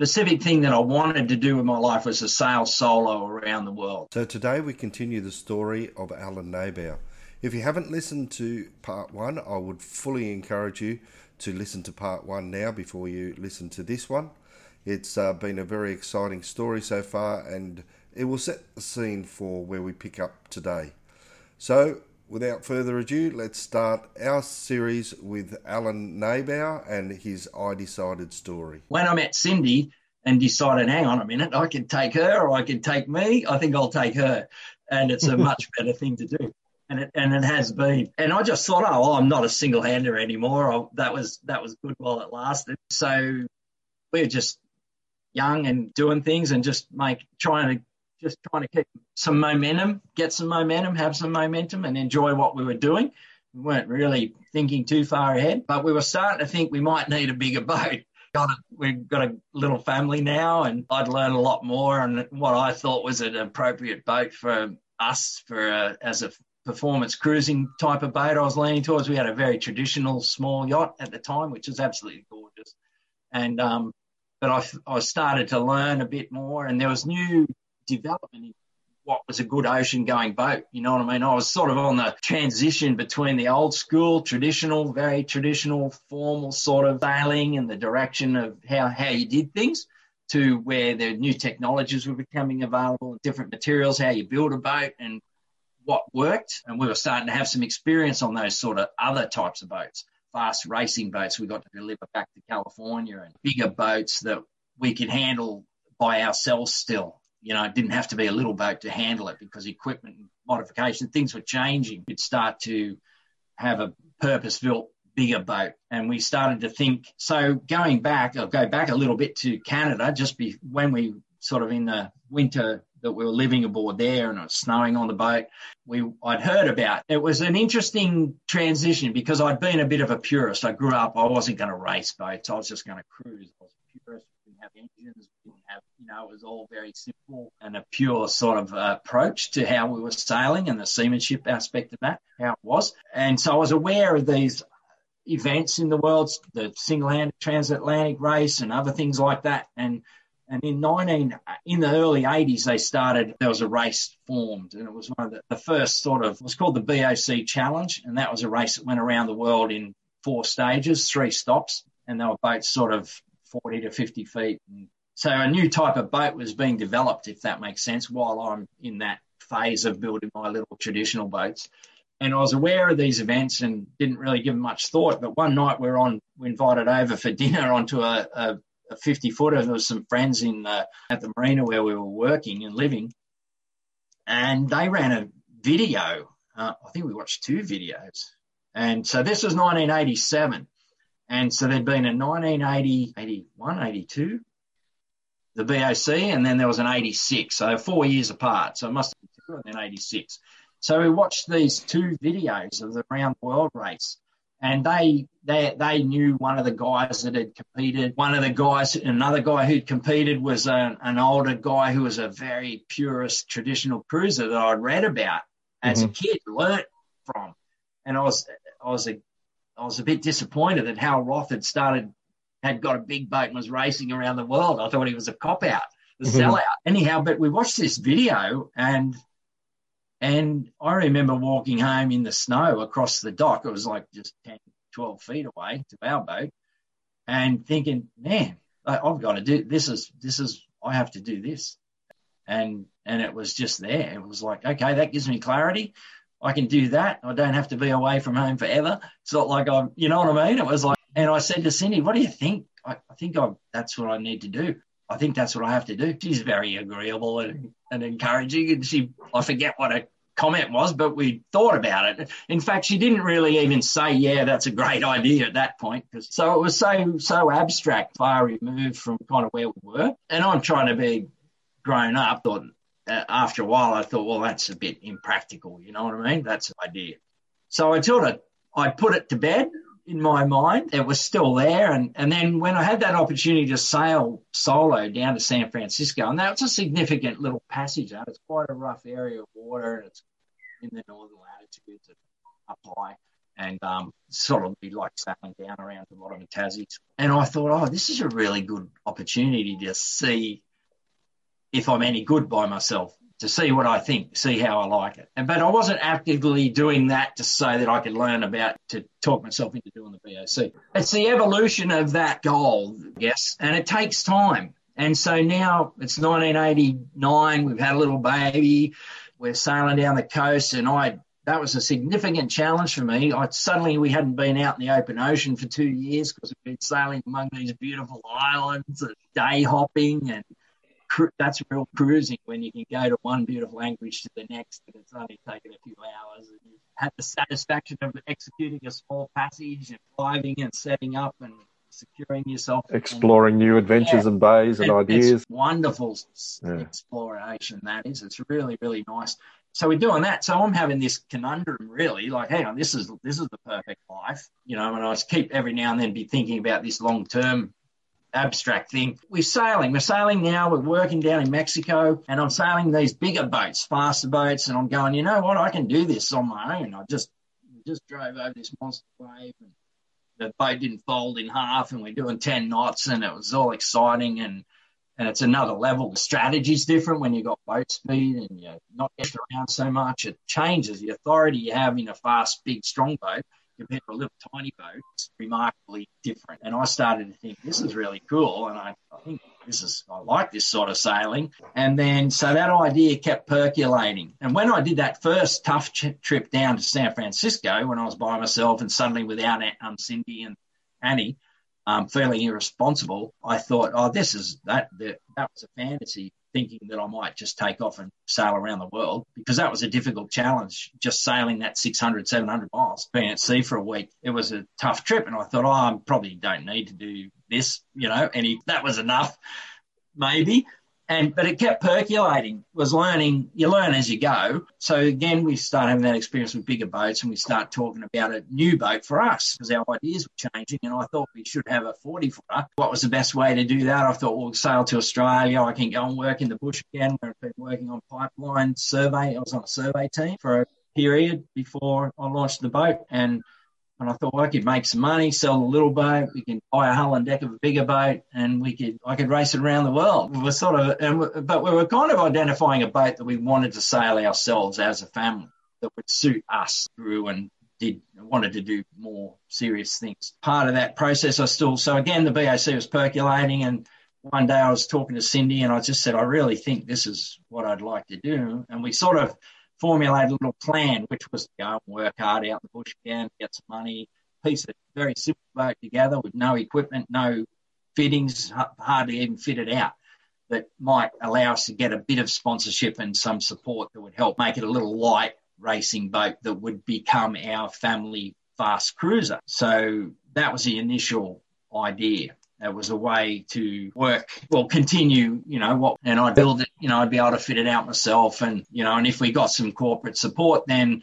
specific thing that I wanted to do in my life was to sail solo around the world. So today we continue the story of Alan Nebauer. If you haven't listened to part one, I would fully encourage you to listen to part one now before you listen to this one. It's uh, been a very exciting story so far, and it will set the scene for where we pick up today. So, without further ado, let's start our series with Alan Nebauer and his I Decided story. When I met Cindy and decided, hang on a minute, I can take her or I can take me, I think I'll take her. And it's a much better thing to do. And it, and it has been. And I just thought, oh, well, I'm not a single hander anymore. I, that was that was good while it lasted. So we we're just young and doing things and just make trying to just trying to keep some momentum, get some momentum, have some momentum, and enjoy what we were doing. We weren't really thinking too far ahead, but we were starting to think we might need a bigger boat. Got a, we've got a little family now, and I'd learn a lot more on what I thought was an appropriate boat for us for a, as a performance cruising type of boat. I was leaning towards. We had a very traditional small yacht at the time, which was absolutely gorgeous, and um, but I, I started to learn a bit more, and there was new development what was a good ocean going boat. You know what I mean? I was sort of on the transition between the old school, traditional, very traditional, formal sort of sailing and the direction of how, how you did things to where the new technologies were becoming available, different materials, how you build a boat and what worked. And we were starting to have some experience on those sort of other types of boats fast racing boats we got to deliver back to California and bigger boats that we could handle by ourselves still. You know, it didn't have to be a little boat to handle it because equipment modification, things were changing. You'd start to have a purpose built bigger boat. And we started to think, so going back, I'll go back a little bit to Canada, just be, when we sort of in the winter that we were living aboard there and it was snowing on the boat. We I'd heard about. It was an interesting transition because I'd been a bit of a purist. I grew up, I wasn't going to race boats. I was just going to cruise. I was a purist. We didn't have engines. We have, you know, it was all very simple and a pure sort of uh, approach to how we were sailing and the seamanship aspect of that, how it was. And so I was aware of these events in the world, the single-handed transatlantic race and other things like that. And and in 19, in the early 80s, they started, there was a race formed and it was one of the, the first sort of, it was called the BOC Challenge. And that was a race that went around the world in four stages, three stops. And they were boats sort of 40 to 50 feet. And so a new type of boat was being developed, if that makes sense, while I'm in that phase of building my little traditional boats. And I was aware of these events and didn't really give much thought. But one night we were on, we invited over for dinner onto a, a a 50 footer. There was some friends in the, at the marina where we were working and living, and they ran a video. Uh, I think we watched two videos. And so this was 1987. And so there'd been a 1980, 81, 82, the BOC, and then there was an 86. So four years apart. So it must have been two and then 86. So we watched these two videos of the round the world race and they they they knew one of the guys that had competed. One of the guys, another guy who'd competed was a, an older guy who was a very purist traditional cruiser that I'd read about as mm-hmm. a kid, learnt from, and I was I was a I was a bit disappointed that Hal Roth had started had got a big boat and was racing around the world. I thought he was a cop out, the mm-hmm. sellout. Anyhow, but we watched this video and and I remember walking home in the snow across the dock. It was like just 10, 12 feet away to our boat and thinking, man, I've got to do this is, this is, I have to do this. And, and it was just there. It was like, okay, that gives me clarity. I can do that. I don't have to be away from home forever. It's not like I'm, you know what I mean? It was like, and I said to Cindy, what do you think? I, I think I, that's what I need to do. I think that's what I have to do. She's very agreeable and, and encouraging. And she, I forget what her comment was, but we thought about it. In fact, she didn't really even say, yeah, that's a great idea at that point. So it was so, so abstract, far removed from kind of where we were. And I'm trying to be grown up. Thought uh, after a while, I thought, well, that's a bit impractical. You know what I mean? That's an idea. So I sort of, I put it to bed in my mind. It was still there. And, and then when I had that opportunity to sail solo down to San Francisco, and that's a significant little passage out. It's quite a rough area of water and it's in the northern latitudes up high. and um, sort of be like sailing down around the bottom of Tassie. And I thought, oh, this is a really good opportunity to see if I'm any good by myself, to see what I think, see how I like it. And but I wasn't actively doing that to say that I could learn about to talk myself into doing the BOC. It's the evolution of that goal, yes, and it takes time. And so now it's 1989. We've had a little baby. We're sailing down the coast, and I that was a significant challenge for me. I suddenly we hadn't been out in the open ocean for two years because we've been sailing among these beautiful islands and day hopping and that's real cruising when you can go to one beautiful anchorage to the next and it's only taken a few hours and you have the satisfaction of executing a small passage and driving and setting up and securing yourself exploring and, new adventures yeah, and bays and, and ideas wonderful yeah. exploration that is it's really really nice so we're doing that. So I'm having this conundrum really, like, hang on, this is this is the perfect life, you know. And I just keep every now and then be thinking about this long term abstract thing. We're sailing. We're sailing now. We're working down in Mexico, and I'm sailing these bigger boats, faster boats, and I'm going, you know what? I can do this on my own. I just just drove over this monster wave, and the boat didn't fold in half, and we're doing ten knots, and it was all exciting and and it's another level. The strategy's different when you've got boat speed and you're not getting around so much. It changes the authority you have in a fast, big, strong boat compared to a little tiny boat. It's remarkably different. And I started to think this is really cool, and I, I think this is I like this sort of sailing. And then so that idea kept percolating. And when I did that first tough ch- trip down to San Francisco, when I was by myself and suddenly without um, Cindy and Annie um, fairly irresponsible, I thought, oh, this is that, that that was a fantasy thinking that I might just take off and sail around the world because that was a difficult challenge, just sailing that 600, 700 miles, being at sea for a week. It was a tough trip. And I thought, oh, I probably don't need to do this, you know, and that was enough, maybe and but it kept percolating. Was learning. You learn as you go. So again, we start having that experience with bigger boats, and we start talking about a new boat for us because our ideas were changing. And I thought we should have a 40 footer. What was the best way to do that? I thought we'll sail to Australia. I can go and work in the bush again. I've been working on pipeline survey. I was on a survey team for a period before I launched the boat, and and I thought I could make some money, sell a little boat. We can buy a hull and deck of a bigger boat, and we could I could race it around the world. We were sort of, and, but we were kind of identifying a boat that we wanted to sail ourselves as a family that would suit us through and did wanted to do more serious things. Part of that process, I still so again the BOC was percolating, and one day I was talking to Cindy, and I just said I really think this is what I'd like to do, and we sort of formulated a little plan, which was to go and work hard out in the bush again, get some money, piece of very simple boat together with no equipment, no fittings, hardly even fitted out, that might allow us to get a bit of sponsorship and some support that would help make it a little light racing boat that would become our family fast cruiser. So that was the initial idea. It was a way to work, well, continue, you know, what, and I'd build it, you know, I'd be able to fit it out myself. And, you know, and if we got some corporate support, then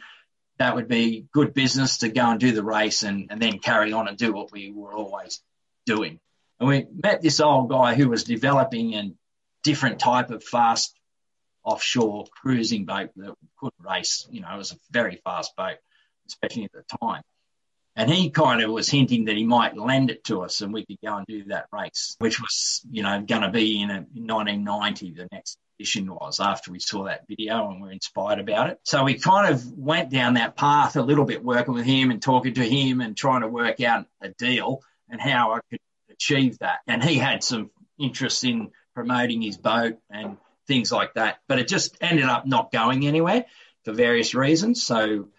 that would be good business to go and do the race and, and then carry on and do what we were always doing. And we met this old guy who was developing a different type of fast offshore cruising boat that could race. You know, it was a very fast boat, especially at the time. And he kind of was hinting that he might lend it to us and we could go and do that race, which was, you know, going to be in, a, in 1990, the next edition was after we saw that video and were inspired about it. So we kind of went down that path a little bit, working with him and talking to him and trying to work out a deal and how I could achieve that. And he had some interest in promoting his boat and things like that, but it just ended up not going anywhere for various reasons. So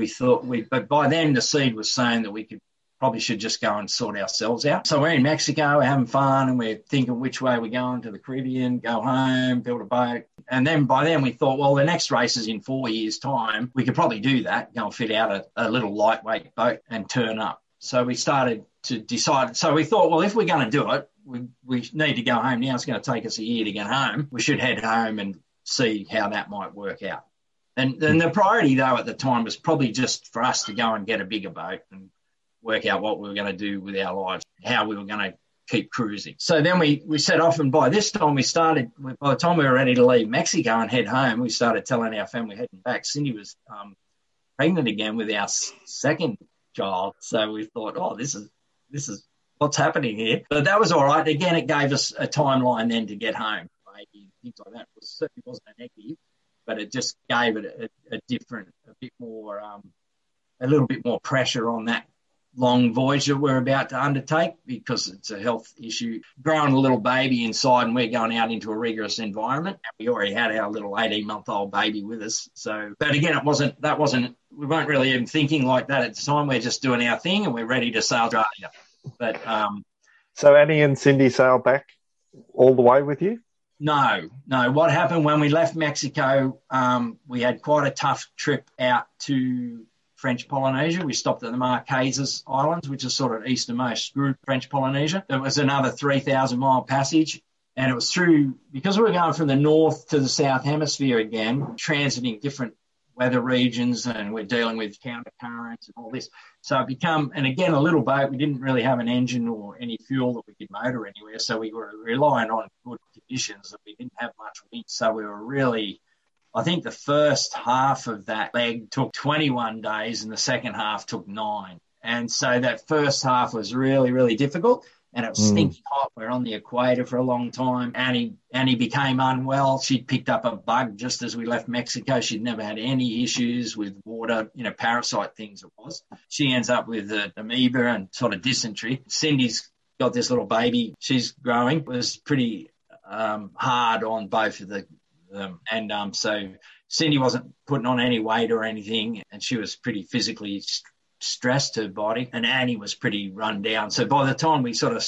we thought we, but by then the seed was saying that we could probably should just go and sort ourselves out. So we're in Mexico, we're having fun, and we're thinking which way we're going to the Caribbean, go home, build a boat. And then by then we thought, well, the next race is in four years' time. We could probably do that, go and fit out a, a little lightweight boat and turn up. So we started to decide. So we thought, well, if we're going to do it, we, we need to go home now. It's going to take us a year to get home. We should head home and see how that might work out. And, the priority, though, at the time was probably just for us to go and get a bigger boat and work out what we were going to do with our lives, how we were going to keep cruising. So then we, we set off, and by this time we started, by the time we were ready to leave Mexico and head home, we started telling our family heading back. Cindy was um, pregnant again with our second child. So we thought, oh, this is this is what's happening here. But that was all right. Again, it gave us a timeline then to get home. Maybe things like that. It certainly wasn't a negative, but it just gave it a, a different, a bit more, um, a little bit more pressure on that long voyage that we're about to undertake because it's a health issue. Growing a little baby inside and we're going out into a rigorous environment. We already had our little 18 month old baby with us. So, but again, it wasn't, that wasn't, we weren't really even thinking like that at the time. We're just doing our thing and we're ready to sail Australia. But, um, so Annie and Cindy sailed back all the way with you? No, no. What happened when we left Mexico? Um, we had quite a tough trip out to French Polynesia. We stopped at the Marquesas Islands, which is sort of easternmost group French Polynesia. It was another 3,000 mile passage. And it was through, because we were going from the north to the south hemisphere again, transiting different weather regions and we're dealing with counter currents and all this. So it become, and again, a little boat, we didn't really have an engine or any fuel that we could motor anywhere. So we were relying on good conditions that we didn't have much wind. So we were really I think the first half of that leg took 21 days and the second half took nine. And so that first half was really, really difficult and it was mm. stinking hot. We are on the equator for a long time. Annie, Annie became unwell. She'd picked up a bug just as we left Mexico. She'd never had any issues with water, you know, parasite things it was. She ends up with uh, amoeba and sort of dysentery. Cindy's got this little baby. She's growing. It was pretty um, hard on both of the them. And um, so Cindy wasn't putting on any weight or anything, and she was pretty physically st- stressed her body, and Annie was pretty run down. So by the time we sort of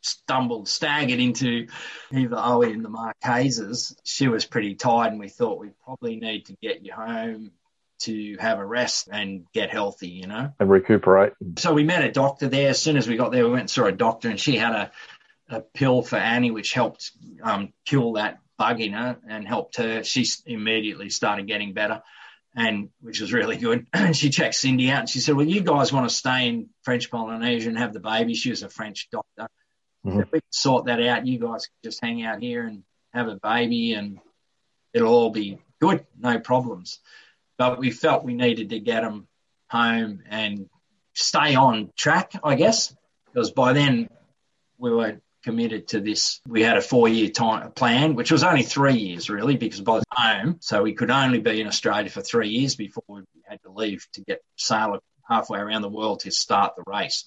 stumbled, staggered into Hiva Oa and the Marquesas, she was pretty tired, and we thought we probably need to get you home to have a rest and get healthy, you know, and recuperate. So we met a doctor there. As soon as we got there, we went and saw a doctor, and she had a a pill for Annie, which helped um, kill that bug in her and helped her. She immediately started getting better, and which was really good. And she checked Cindy out and she said, "Well, you guys want to stay in French Polynesia and have the baby?" She was a French doctor. Mm-hmm. we can sort that out. You guys can just hang out here and have a baby, and it'll all be good, no problems. But we felt we needed to get them home and stay on track, I guess, because by then we were committed to this. We had a four year time plan, which was only three years really, because by the home, so we could only be in Australia for three years before we had to leave to get sail halfway around the world to start the race.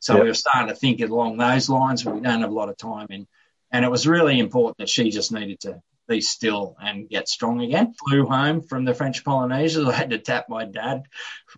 So yep. we were starting to think along those lines, but we don't have a lot of time. And, and it was really important that she just needed to be still and get strong again. Flew home from the French Polynesia. I had to tap my dad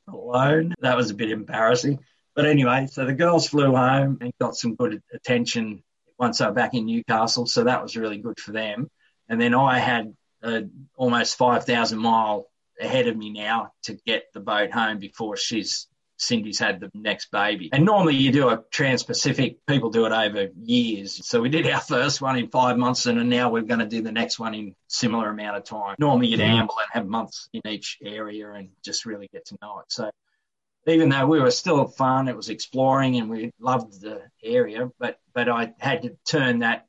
alone. That was a bit embarrassing. But anyway, so the girls flew home and got some good attention once they were back in Newcastle. So that was really good for them. And then I had uh, almost 5,000 mile ahead of me now to get the boat home before she's Cindy's had the next baby. And normally you do a Trans-Pacific, people do it over years. So we did our first one in five months and now we're going to do the next one in similar amount of time. Normally you'd mm-hmm. amble and have months in each area and just really get to know it. So even though we were still fun, it was exploring and we loved the area, but, but I had to turn that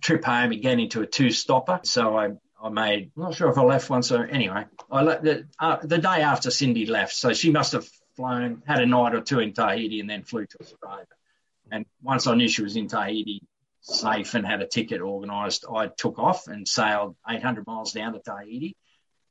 trip home again into a two stopper. So I, I made, I'm not sure if I left once or anyway, I left the, uh, the day after Cindy left. So she must have flown, had a night or two in Tahiti and then flew to Australia. And once I knew she was in Tahiti, safe and had a ticket organised, I took off and sailed 800 miles down to Tahiti.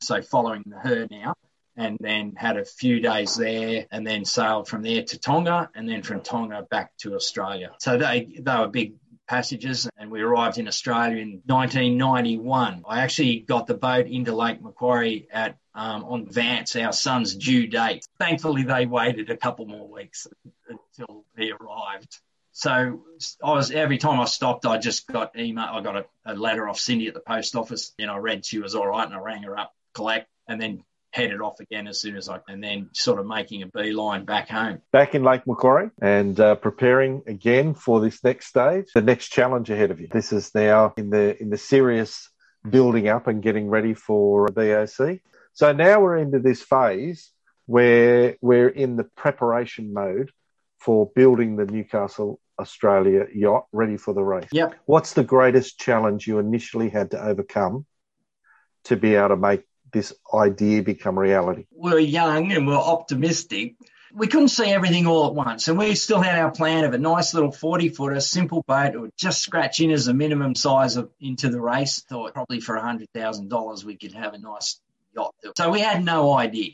So following her now and then had a few days there and then sailed from there to Tonga and then from Tonga back to Australia. So they, they were big passages and we arrived in Australia in 1991. I actually got the boat into Lake Macquarie at um, on Vance, our son's due date. Thankfully, they waited a couple more weeks until he arrived. So I was every time I stopped, I just got email. I got a, a letter off Cindy at the post office, and I read she was all right, and I rang her up, collect, and then headed off again as soon as I and then sort of making a beeline back home. Back in Lake Macquarie and uh, preparing again for this next stage, the next challenge ahead of you. This is now in the in the serious building up and getting ready for BOC. So now we're into this phase where we're in the preparation mode for building the Newcastle Australia yacht ready for the race. Yep. What's the greatest challenge you initially had to overcome to be able to make this idea become reality? We're young and we we're optimistic. We couldn't see everything all at once, and we still had our plan of a nice little 40 footer, simple boat. It would just scratch in as a minimum size of into the race. Thought probably for $100,000 we could have a nice yacht. So we had no idea.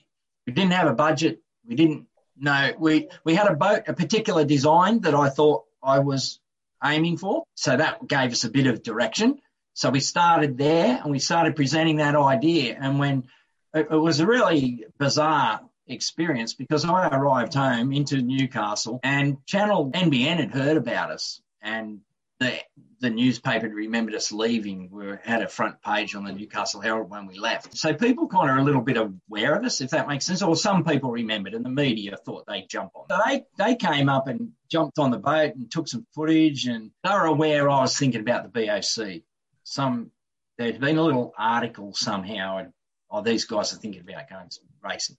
We didn't have a budget. We didn't know. We, we had a boat, a particular design that I thought I was aiming for. So that gave us a bit of direction. So we started there and we started presenting that idea. And when it, it was a really bizarre experience because I arrived home into Newcastle and Channel NBN had heard about us and the the newspaper remembered us leaving. We had a front page on the Newcastle Herald when we left. So people kind of are a little bit aware of us, if that makes sense. Or some people remembered, and the media thought they'd jump on. So they they came up and jumped on the boat and took some footage, and they were aware I was thinking about the BOC. Some there'd been a little article somehow, and oh, these guys are thinking about going racing.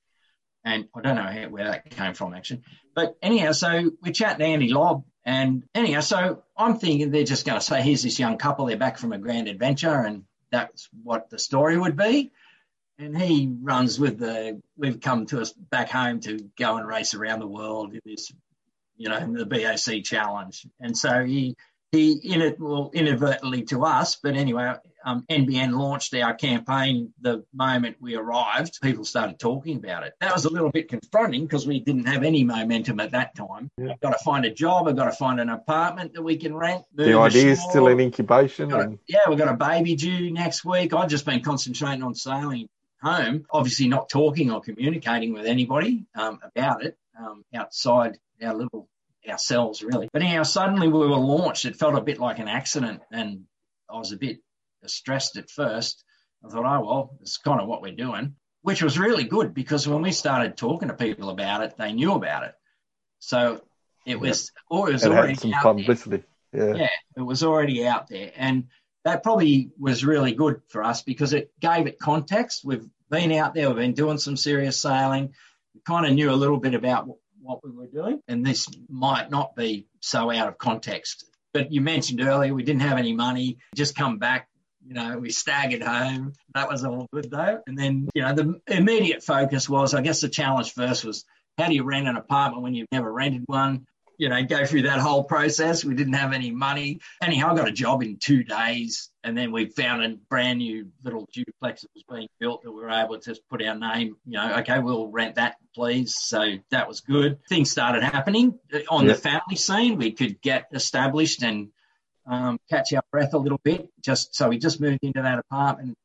And I don't know how, where that came from actually. But anyhow, so we're chatting to Andy Lobb. And anyhow, so I'm thinking they're just going to say, here's this young couple, they're back from a grand adventure. And that's what the story would be. And he runs with the, we've come to us back home to go and race around the world in this, you know, the BOC challenge. And so he, he in it, well, inadvertently to us, but anyway, um, NBN launched our campaign the moment we arrived. People started talking about it. That was a little bit confronting because we didn't have any momentum at that time. Yeah. I've got to find a job. I've got to find an apartment that we can rent. The idea is still in incubation. and... Yeah, we've got a baby due next week. I've just been concentrating on sailing home, obviously not talking or communicating with anybody um, about it um, outside our little ourselves really. But anyhow, suddenly we were launched. It felt a bit like an accident and I was a bit stressed at first. I thought, oh, well, it's kind of what we're doing, which was really good because when we started talking to people about it, they knew about it. So it was, yeah. or it was it already some publicity. There. Yeah. yeah, it was already out there. And that probably was really good for us because it gave it context. We've been out there, we've been doing some serious sailing. We kind of knew a little bit about what we were doing, and this might not be so out of context. But you mentioned earlier we didn't have any money, just come back, you know, we staggered home. That was all good though. And then, you know, the immediate focus was, I guess the challenge first was how do you rent an apartment when you've never rented one? You know, go through that whole process. We didn't have any money. Anyhow, I got a job in two days. And then we found a brand new little duplex that was being built that we were able to just put our name, you know, okay, we'll rent that, please. So that was good. Things started happening on yep. the family scene. We could get established and um, catch our breath a little bit. Just so we just moved into that apartment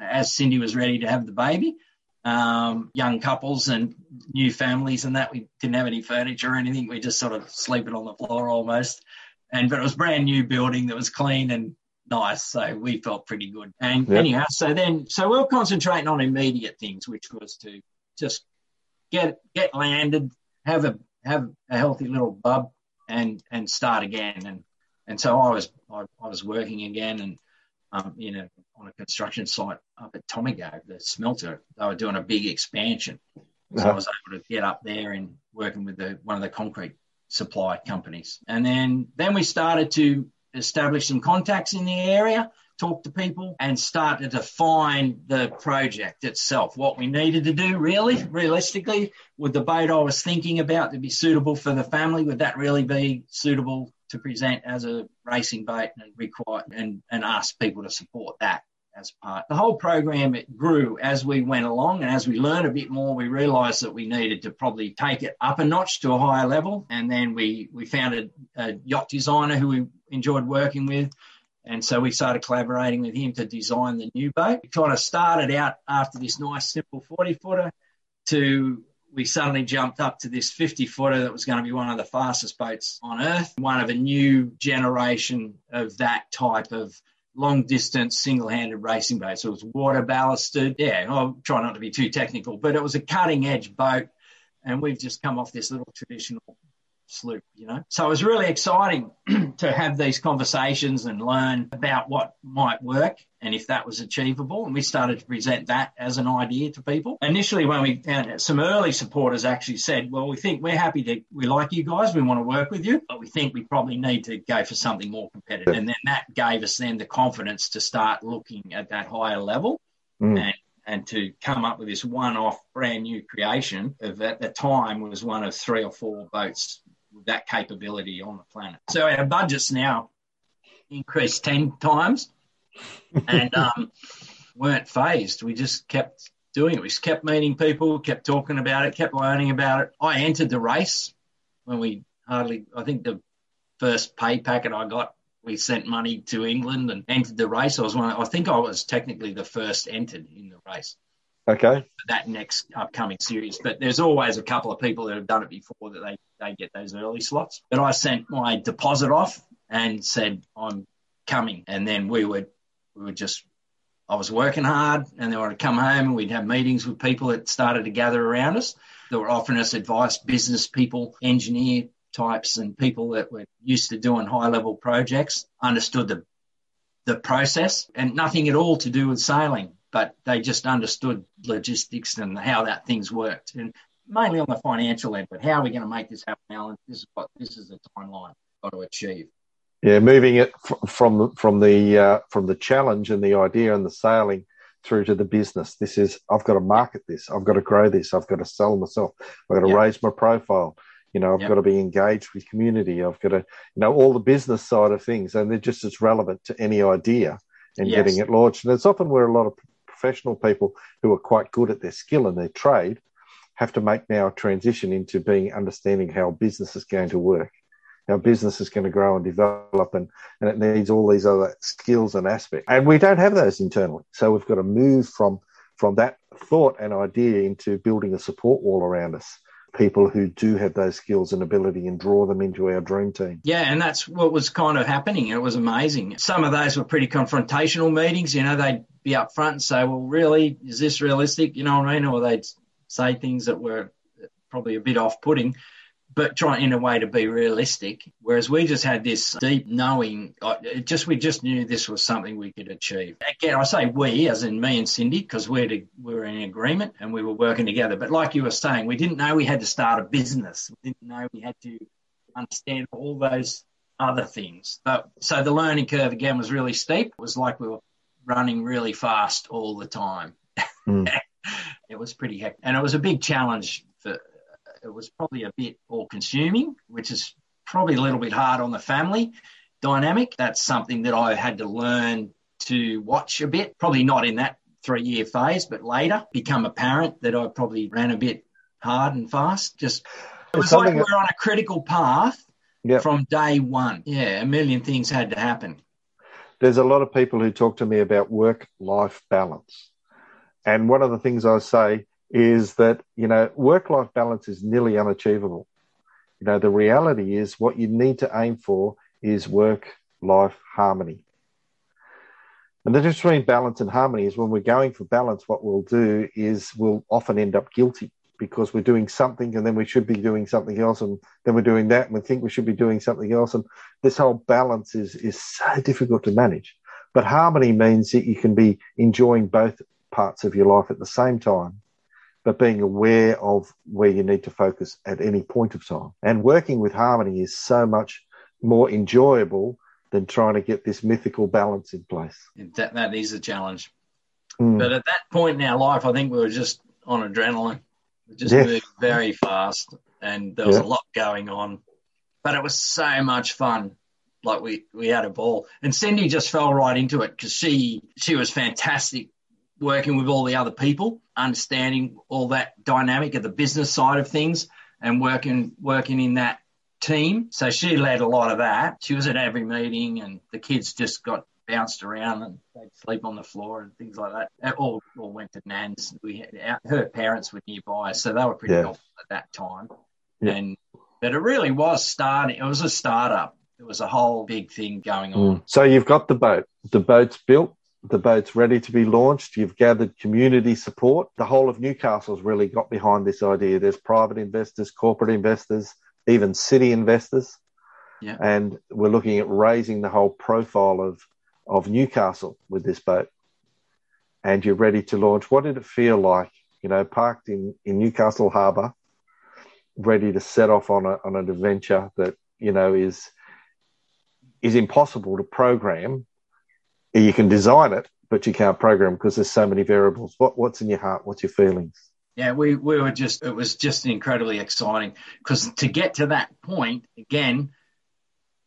as Cindy was ready to have the baby. Um, young couples and new families and that we didn't have any furniture or anything. We just sort of sleeping on the floor almost. And but it was brand new building that was clean and nice, so we felt pretty good. And yep. anyhow, so then so we are concentrating on immediate things, which was to just get get landed, have a have a healthy little bub, and and start again. And and so I was I, I was working again and um, in a, on a construction site up at Tomago, the smelter. They were doing a big expansion, so uh-huh. I was able to get up there and working with the, one of the concrete supply companies. And then then we started to establish some contacts in the area, talk to people, and start to define the project itself. What we needed to do, really, realistically, with the boat I was thinking about to be suitable for the family, would that really be suitable to present as a racing boat and require and, and ask people to support that as part. The whole program it grew as we went along and as we learned a bit more, we realized that we needed to probably take it up a notch to a higher level. And then we, we found a, a yacht designer who we enjoyed working with. And so we started collaborating with him to design the new boat. We kind of started out after this nice simple 40 footer to we suddenly jumped up to this 50 footer that was going to be one of the fastest boats on earth, one of a new generation of that type of long distance single handed racing boat. So it was water ballasted. Yeah, I'll try not to be too technical, but it was a cutting edge boat. And we've just come off this little traditional sloop, you know. So it was really exciting to have these conversations and learn about what might work and if that was achievable. And we started to present that as an idea to people. Initially, when we found some early supporters actually said, well, we think we're happy to, we like you guys, we want to work with you, but we think we probably need to go for something more competitive. And then that gave us then the confidence to start looking at that higher level. Mm. And and to come up with this one-off brand new creation of at the time was one of three or four boats with that capability on the planet. So our budgets now increased 10 times and um, weren't phased. We just kept doing it. We just kept meeting people, kept talking about it, kept learning about it. I entered the race when we hardly, I think the first pay packet I got, we sent money to England and entered the race. I was one, I think I was technically the first entered in the race. Okay. That next upcoming series. But there's always a couple of people that have done it before that they, they get those early slots. But I sent my deposit off and said, I'm coming. And then we would, we would just, I was working hard and then I'd come home and we'd have meetings with people that started to gather around us that were offering us advice, business people, engineer types and people that were used to doing high level projects, understood the, the process and nothing at all to do with sailing, but they just understood logistics and how that things worked. And mainly on the financial end, but how are we going to make this happen, Alan? This is what, this is the timeline got to achieve. Yeah, moving it from from the uh, from the challenge and the idea and the sailing through to the business. This is I've got to market this. I've got to grow this. I've got to sell myself. I've got to yep. raise my profile. You know, I've yep. got to be engaged with community. I've got to, you know, all the business side of things, and they're just as relevant to any idea and yes. getting it launched. And it's often where a lot of professional people who are quite good at their skill and their trade have to make now a transition into being understanding how business is going to work our business is going to grow and develop and, and it needs all these other skills and aspects. And we don't have those internally. So we've got to move from, from that thought and idea into building a support wall around us. People who do have those skills and ability and draw them into our dream team. Yeah, and that's what was kind of happening. It was amazing. Some of those were pretty confrontational meetings. You know, they'd be up front and say, well, really, is this realistic? You know what I mean? Or they'd say things that were probably a bit off putting but trying in a way to be realistic. Whereas we just had this deep knowing, just we just knew this was something we could achieve. Again, I say we, as in me and Cindy, because we're to, we were in agreement and we were working together. But like you were saying, we didn't know we had to start a business. We didn't know we had to understand all those other things. But so the learning curve again was really steep. It was like we were running really fast all the time. Mm. it was pretty hectic, and it was a big challenge for it was probably a bit all consuming, which is probably a little bit hard on the family dynamic. That's something that I had to learn to watch a bit, probably not in that three year phase, but later become apparent that I probably ran a bit hard and fast. Just it was like we're on a critical path yep. from day one. Yeah, a million things had to happen. There's a lot of people who talk to me about work life balance. And one of the things I say is that, you know, work life balance is nearly unachievable. You know, the reality is what you need to aim for is work life harmony. And the difference between balance and harmony is when we're going for balance, what we'll do is we'll often end up guilty because we're doing something and then we should be doing something else and then we're doing that and we think we should be doing something else. And this whole balance is, is so difficult to manage. But harmony means that you can be enjoying both parts of your life at the same time but being aware of where you need to focus at any point of time. And working with harmony is so much more enjoyable than trying to get this mythical balance in place. That, that is a challenge. Mm. But at that point in our life, I think we were just on adrenaline. We just yes. moved very fast and there was yeah. a lot going on. But it was so much fun. Like we, we had a ball. And Cindy just fell right into it because she she was fantastic working with all the other people, understanding all that dynamic of the business side of things and working working in that team. So she led a lot of that. She was at every meeting and the kids just got bounced around and they'd sleep on the floor and things like that. It all, all went to Nan's. We had, her parents were nearby, so they were pretty yeah. helpful at that time. Yeah. And but it really was starting. It was a startup. It was a whole big thing going on. Mm. So you've got the boat. The boat's built the boat's ready to be launched. You've gathered community support. The whole of Newcastle's really got behind this idea. There's private investors, corporate investors, even city investors. Yeah. And we're looking at raising the whole profile of, of Newcastle with this boat. And you're ready to launch. What did it feel like, you know, parked in, in Newcastle Harbour, ready to set off on, a, on an adventure that, you know, is, is impossible to program you can design it, but you can't program because there's so many variables. What what's in your heart? What's your feelings? Yeah, we, we were just it was just incredibly exciting because to get to that point again,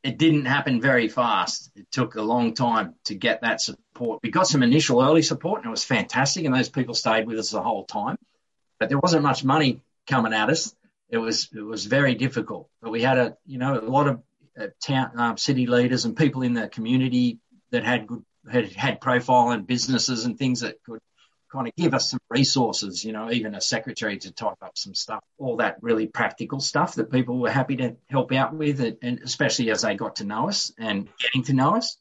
it didn't happen very fast. It took a long time to get that support. We got some initial early support and it was fantastic, and those people stayed with us the whole time. But there wasn't much money coming at us. It was it was very difficult. But we had a you know a lot of uh, town um, city leaders and people in the community that had good had had profile and businesses and things that could kind of give us some resources, you know, even a secretary to type up some stuff, all that really practical stuff that people were happy to help out with, and especially as they got to know us and getting to know us.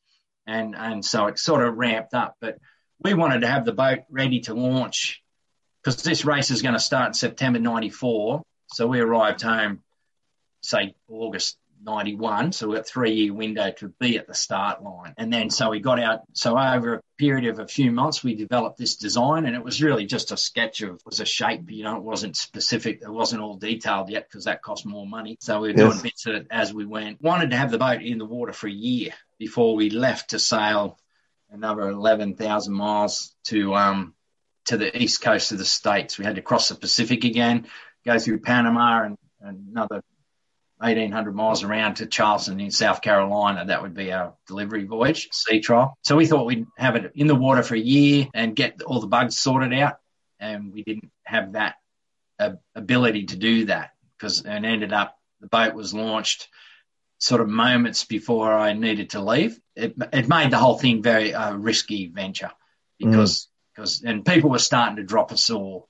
And, and so it sort of ramped up. But we wanted to have the boat ready to launch because this race is going to start in September 94. So we arrived home, say, August 91. So we've got three year window to be at the start line. And then so we got out. So over a period of a few months, we developed this design and it was really just a sketch of, was a shape, you know, it wasn't specific. It wasn't all detailed yet because that cost more money. So we were yes. doing bits of it as we went. Wanted to have the boat in the water for a year before we left to sail another 11,000 miles to, um, to the east coast of the states. We had to cross the Pacific again, go through Panama and another 1800 miles around to Charleston in South Carolina. That would be our delivery voyage, sea trial. So we thought we'd have it in the water for a year and get all the bugs sorted out. And we didn't have that uh, ability to do that because and ended up the boat was launched sort of moments before I needed to leave. It, it made the whole thing very uh, risky venture because because mm. and people were starting to drop us all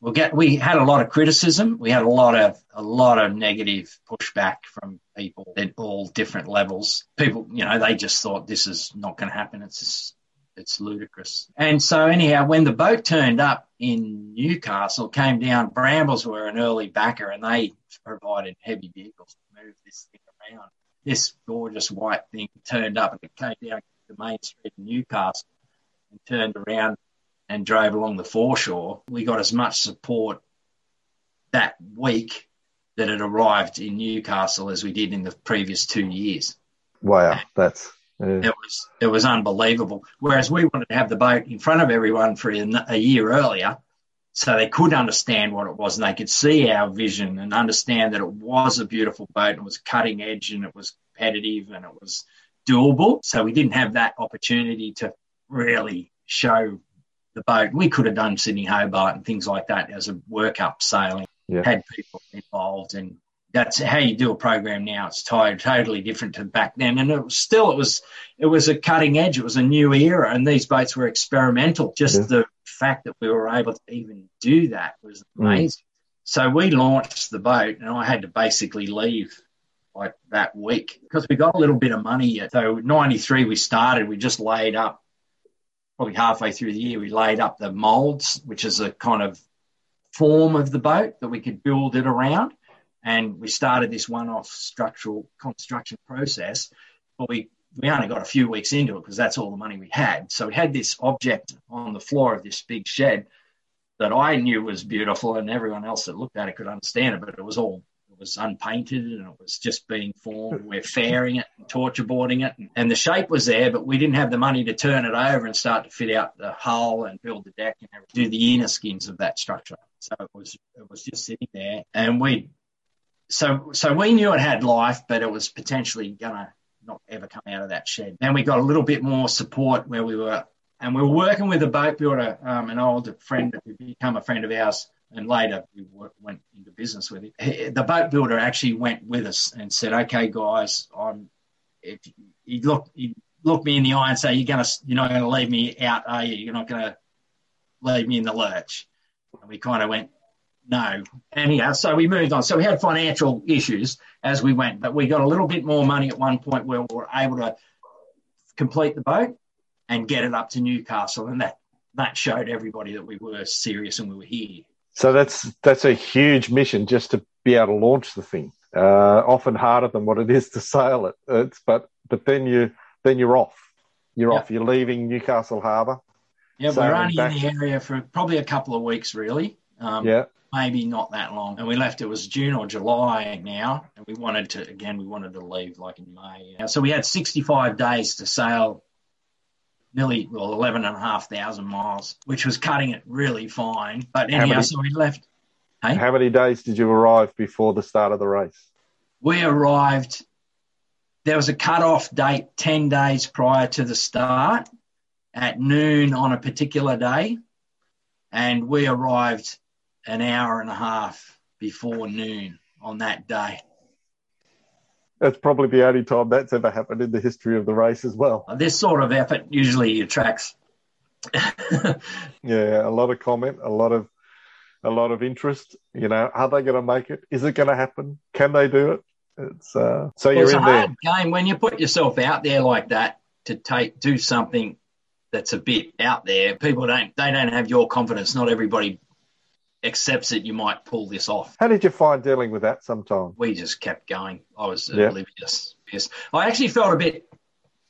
we'll get we had a lot of criticism. We had a lot of a lot of negative pushback from people at all different levels. People you know they just thought this is not going to happen. It's just, it's ludicrous. And so anyhow when the boat turned up in newcastle came down brambles were an early backer and they provided heavy vehicles to move this thing around. This gorgeous white thing turned up and it came down the main street in newcastle and turned around and drove along the foreshore, we got as much support that week that it arrived in Newcastle as we did in the previous two years. Wow, that's yeah. it was it was unbelievable. Whereas we wanted to have the boat in front of everyone for a year earlier, so they could understand what it was and they could see our vision and understand that it was a beautiful boat and it was cutting edge and it was competitive and it was doable. So we didn't have that opportunity to really show the boat. We could have done Sydney Hobart and things like that as a workup sailing. Yeah. Had people involved, and that's how you do a program now. It's totally different to back then, and it was still it was it was a cutting edge. It was a new era, and these boats were experimental. Just yeah. the fact that we were able to even do that was mm. amazing. Mm. So we launched the boat, and I had to basically leave like that week because we got a little bit of money yet. So 93 we started, we just laid up probably halfway through the year, we laid up the molds, which is a kind of form of the boat that we could build it around. And we started this one off structural construction process. But we, we only got a few weeks into it because that's all the money we had. So we had this object on the floor of this big shed that I knew was beautiful and everyone else that looked at it could understand it, but it was all was unpainted and it was just being formed. We're fairing it, and torture boarding it, and the shape was there, but we didn't have the money to turn it over and start to fit out the hull and build the deck and do the inner skins of that structure. So it was it was just sitting there, and we so so we knew it had life, but it was potentially gonna not ever come out of that shed. Then we got a little bit more support where we were, and we were working with a boat builder, um, an old friend who become a friend of ours and later we went into business with it. The boat builder actually went with us and said, "Okay, guys, I'm." If he looked, he looked me in the eye and say, "You're gonna, you're not gonna leave me out, are you? You're not gonna leave me in the lurch." And we kind of went, "No." Anyhow, so we moved on. So we had financial issues as we went, but we got a little bit more money at one point where we were able to complete the boat and get it up to Newcastle, and that that showed everybody that we were serious and we were here. So that's that's a huge mission just to be able to launch the thing. Uh, often harder than what it is to sail it. It's, but but then you then you're off. You're yep. off. You're leaving Newcastle Harbour. Yeah, we're only back. in the area for probably a couple of weeks, really. Um, yeah. Maybe not that long. And we left, it was June or July now. And we wanted to, again, we wanted to leave like in May. So we had 65 days to sail nearly well eleven and a half thousand miles, which was cutting it really fine. But How anyhow, many- so we left. Hey? How many days did you arrive before the start of the race? We arrived. There was a cut-off date ten days prior to the start, at noon on a particular day, and we arrived an hour and a half before noon on that day. That's probably the only time that's ever happened in the history of the race as well. This sort of effort usually attracts. Yeah, a lot of comment, a lot of a lot of interest. You know, are they going to make it? Is it going to happen? Can they do it? It's uh, so you're it's in a there. hard game when you put yourself out there like that to take do something that's a bit out there. People don't they don't have your confidence. Not everybody accepts that you might pull this off. How did you find dealing with that? Sometimes. We just kept going. I was Yeah. oblivious. Yes, I actually felt a bit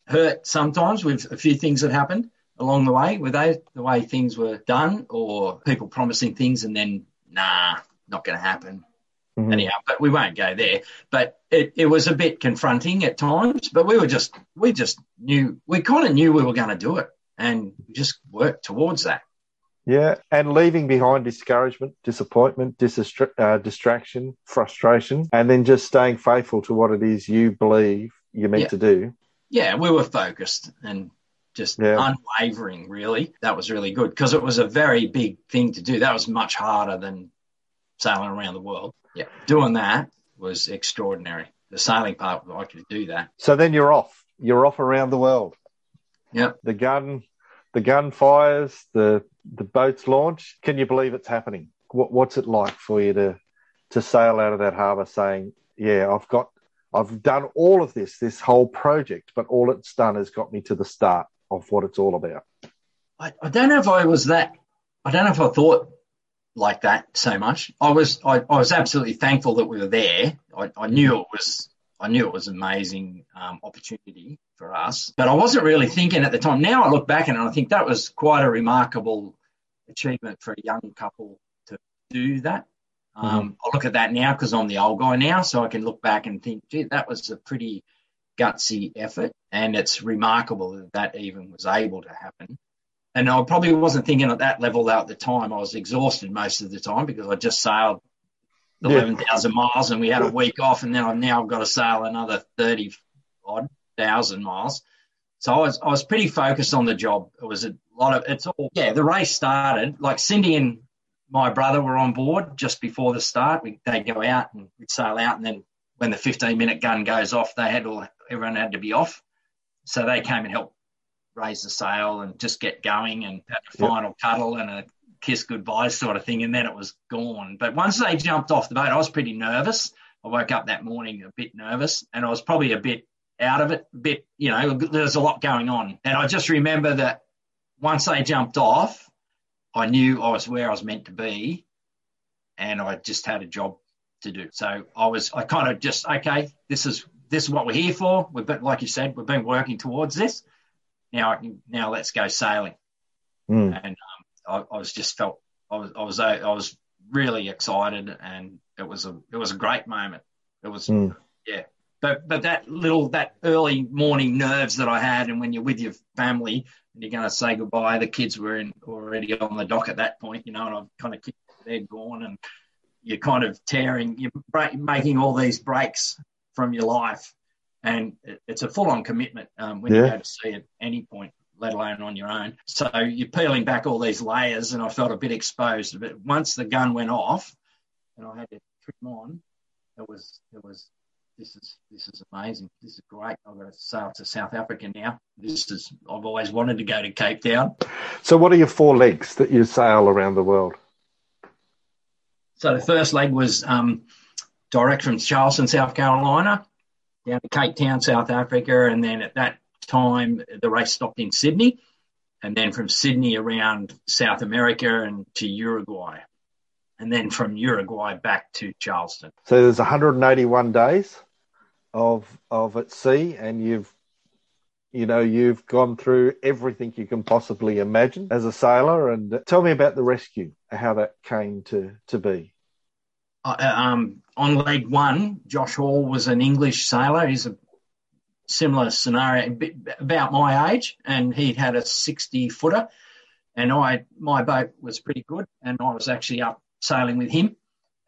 hurt sometimes with a few things that happened along the way with those, the way things were done or people promising things and then nah, not going to happen. Mhm. anyhow, but we won't go there. But it, it was a bit confronting at times, but we were just, we just knew, we kind of knew we were going to do it and just worked towards that. Yeah, and leaving behind discouragement, disappointment, disastra- uh, distraction, frustration, and then just staying faithful to what it is you believe you're meant Yeah. to do. Yeah, we were focused and just Yeah. unwavering, really. That was really good because it was a very big thing to do. That was much harder than sailing around the world. Yeah, doing that was extraordinary. The sailing part, I could do that. So then you're off. You're off around the world. Yep. The gun, the gun fires. The the boats launch. Can you believe it's happening? What, what's it like for you to to sail out of that harbour saying, "Yeah, I've got, I've done all of this, this whole project, but all it's done has got me to the start of what it's all about." I, I don't know if I was that. I don't know if I thought like that so much. I was. I, I was absolutely thankful that we were there. I, I knew it was. I knew it was an amazing um, opportunity for us, but I wasn't really thinking at the time. Now I look back and I think that was quite a remarkable achievement for a young couple to do that. Um, I look at that now because I'm the old guy now, so I can look back and think, gee, that was a pretty gutsy effort, and it's remarkable that that even was able to happen. And I probably wasn't thinking at that level at the time. I was exhausted most of the time because I just sailed Yeah. 11,000 miles and we had a week off, and then I've now got to sail another 30 odd thousand miles. So I was I was pretty focused on the job. It was a lot of it's all yeah. The race started like Cindy and my brother were on board just before the start. We they go out and we'd sail out, and then when the 15 minute gun goes off, they had all everyone had to be off. So they came and helped raise the sail and just get going and had a Yep. final cuddle and a kiss goodbye sort of thing, and then it was gone. But once they jumped off the boat, I was pretty nervous. I woke up that morning a bit nervous, and I was probably a bit out of it, a bit, you know, there's a lot going on. And I just remember that once they jumped off, I knew I was where I was meant to be, and I just had a job to do. So I was, I kind of just, okay, this is this is what we're here for. We've been, like you said, we've been working towards this. Now I can, now let's go sailing. Mm. And um, I, I was just felt, I was, I was, I was really excited, and it was a, it was a great moment. It was, Mm. yeah. But but that little that early morning nerves that I had, and when you're with your family you're going to say goodbye, the kids were in, already on the dock at that point, you know, and I've kind of kicked they're gone, and you're kind of tearing, you're break, making all these breaks from your life, and it, it's a full on commitment um, when you Yeah. go to sea at any point. Let alone on your own. So you're peeling back all these layers, and I felt a bit exposed. But once the gun went off, and I had to trim on, it was it was this is this is amazing. This is great. I've got to sail to South Africa now. This is I've always wanted to go to Cape Town. So, what are your four legs that you sail around the world? So the first leg was um, direct from Charleston, South Carolina, down to Cape Town, South Africa, and then at that time the race stopped in Sydney, and then from Sydney around South America and to Uruguay, and then from Uruguay back to Charleston. So, there's 181 days of of at sea, and you've you know you've gone through everything you can possibly imagine as a sailor. And tell me about the rescue, how that came to to be. uh, um, on leg one, Josh Hall was an English sailor. He's a similar scenario, about my age, and he'd had a 60 footer, and I my boat was pretty good, and I was actually up sailing with him,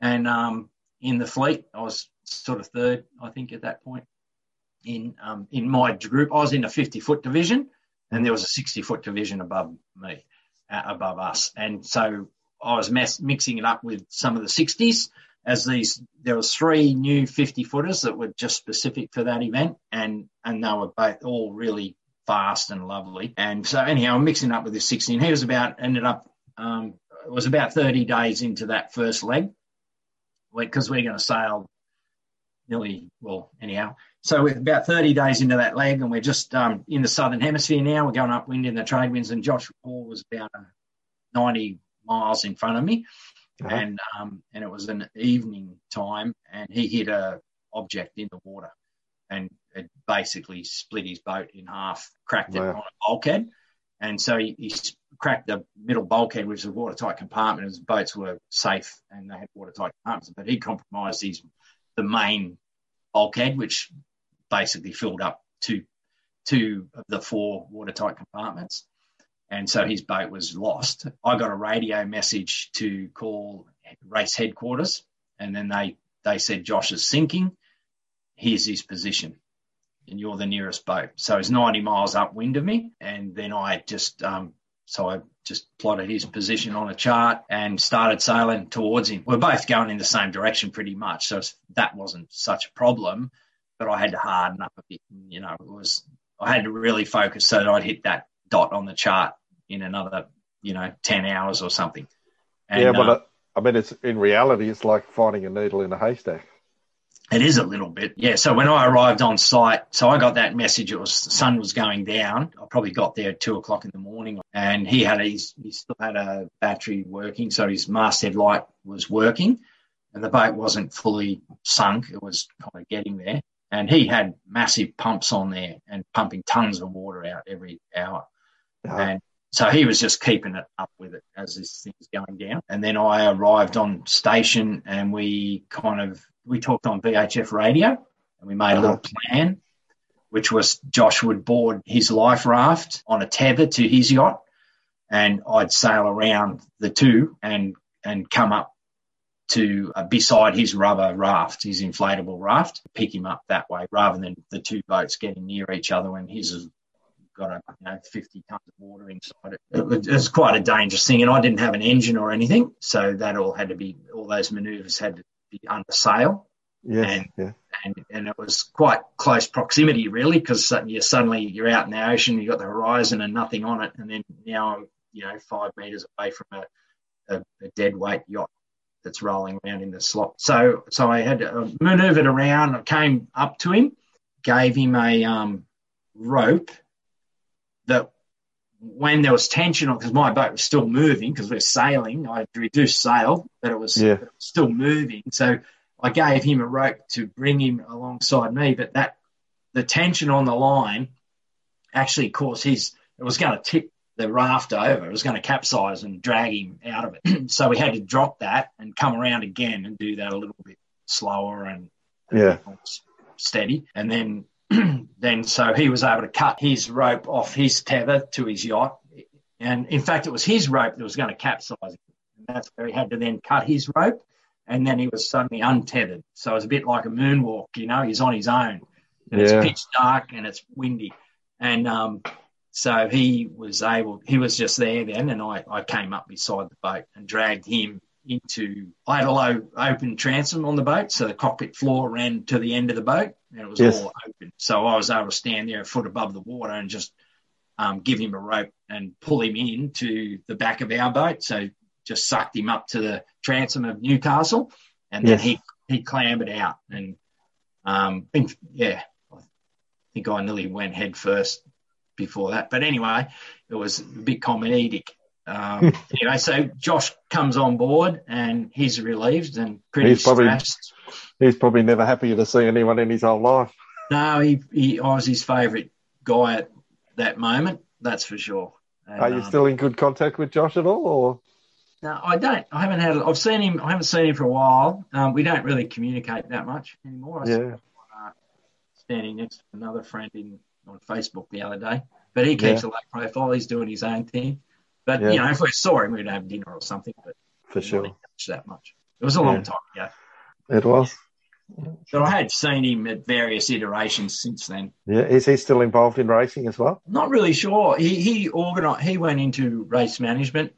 and um, in the fleet, I was sort of third, I think, at that point. In um, in my group, I was in a 50 foot division, and there was a 60 foot division above me, uh, above us, and so I was mixing it up with some of the 60s as these there was three new 50 footers that were just specific for that event and and they were both all really fast and lovely. And so anyhow i'm mixing up with the 60 and he was about ended up um, it was about 30 days into that first leg because we're going to sail nearly well anyhow so we're about 30 days into that leg and we're just um, in the southern hemisphere now we're going upwind in the trade winds and josh Hall was about 90 miles in front of me uh-huh. and um, and it was an evening time, and he hit a object in the water, and it basically split his boat in half, cracked wow. it on a bulkhead, and so he, he, cracked the middle bulkhead, which is a watertight compartment. His boats were safe and they had watertight compartments, but he compromised his the main bulkhead, which basically filled up two two of the four watertight compartments and so his boat was lost. I got a radio message to call race headquarters, and then they they said Josh is sinking. Here's his position, and you're the nearest boat. So he's 90 miles upwind of me, and then I just um, so I just plotted his position on a chart and started sailing towards him. We're both going in the same direction pretty much, so that wasn't such a problem. But I had to harden up a bit. You know, it was I had to really focus so that I'd hit that dot on the chart in another, you know, 10 hours or something. And, yeah, but uh, I mean, it's in reality, it's like finding a needle in a haystack. It is a little bit, yeah. So when I arrived on site, so I got that message. It was the sun was going down. I probably got there at two o'clock in the morning, and he had his he still had a battery working, so his masthead light was working, and the boat wasn't fully sunk. It was kind of getting there, and he had massive pumps on there and pumping tons of water out every hour, uh-huh. and so he was just keeping it up with it as this thing was going down. And then I arrived on station and we kind of we talked on VHF radio and we made a little uh-huh. plan, which was Josh would board his life raft on a tether to his yacht and I'd sail around the two and and come up to uh, beside his rubber raft, his inflatable raft, pick him up that way rather than the two boats getting near each other when his is got a you know 50 tons of water inside it. It was quite a dangerous thing, and I didn't have an engine or anything, so that all had to be all those manoeuvres had to under sail. Yes, and, yeah. and and it was quite close proximity really because you suddenly you're out in the ocean, you've got the horizon and nothing on it, and then now I'm you know five meters away from a, a, a dead weight yacht that's rolling around in the slot. So so I had to manoeuvred around. I came up to him, gave him a um, rope that when there was tension, on because my boat was still moving, because we're sailing, I reduced sail, but it was yeah. still moving. So I gave him a rope to bring him alongside me, but that the tension on the line actually caused his, it was going to tip the raft over. It was going to capsize and drag him out of it. so we had to drop that and come around again and do that a little bit slower and yeah. steady. And then then so he was able to cut his rope off his tether to his yacht. And in fact, it was his rope that was going to capsize him. And that's where he had to then cut his rope. And then he was suddenly untethered. So it was a bit like a moonwalk, you know, he's on his own. And yeah. It's pitch dark and it's windy. And um, so he was able, he was just there then. And I, I came up beside the boat and dragged him into, I had a low open transom on the boat. So the cockpit floor ran to the end of the boat and it was yes. all open. So I was able to stand there a foot above the water and just um, give him a rope and pull him in to the back of our boat. So just sucked him up to the transom of Newcastle, and then yes. he he clambered out. And um, yeah, I think I nearly went head first before that. But anyway, it was a bit comedic. Um, anyway, so Josh comes on board and he's relieved and pretty he's probably, stressed. He's probably never happier to see anyone in his whole life. No, he, he I was his favourite guy at that moment. That's for sure. And, Are you um, still in good contact with Josh at all, or? No, I don't. I haven't had. I've seen him. I haven't seen him for a while. Um, we don't really communicate that much anymore. I yeah. standing next to another friend in on Facebook the other day. But he keeps a low profile. He's doing his own thing. But Yeah. you know, if we saw him, we'd have dinner or something. But for sure. touch that much. It was a long Yeah. time ago. It was. But I had seen him at various iterations since then. Yeah. Is he still involved in racing as well? Not really sure. He he organized. He went into race management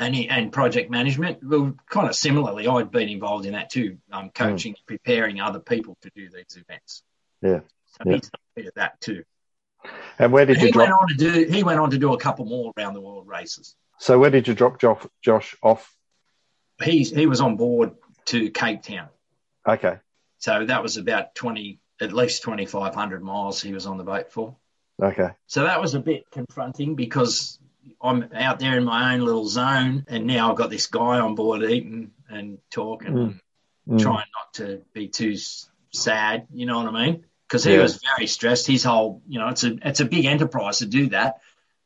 and he, and project management. Well, kind of similarly, I'd been involved in that too, um, coaching, preparing other people to do these events. Yeah. So Yeah. he's a bit of that too. And where did he you went drop? on to do. He went on to do a couple more around the world races. So where did you drop Josh, Josh off? He he was on board to Cape Town. Okay. So that was about twenty, at least twenty five hundred miles. He was on the boat for. Okay. So that was a bit confronting because I'm out there in my own little zone, and now I've got this guy on board eating and talking, Mm. Mm. trying not to be too sad. You know what I mean? Because he Yeah. was very stressed. His whole, you know, it's a it's a big enterprise to do that,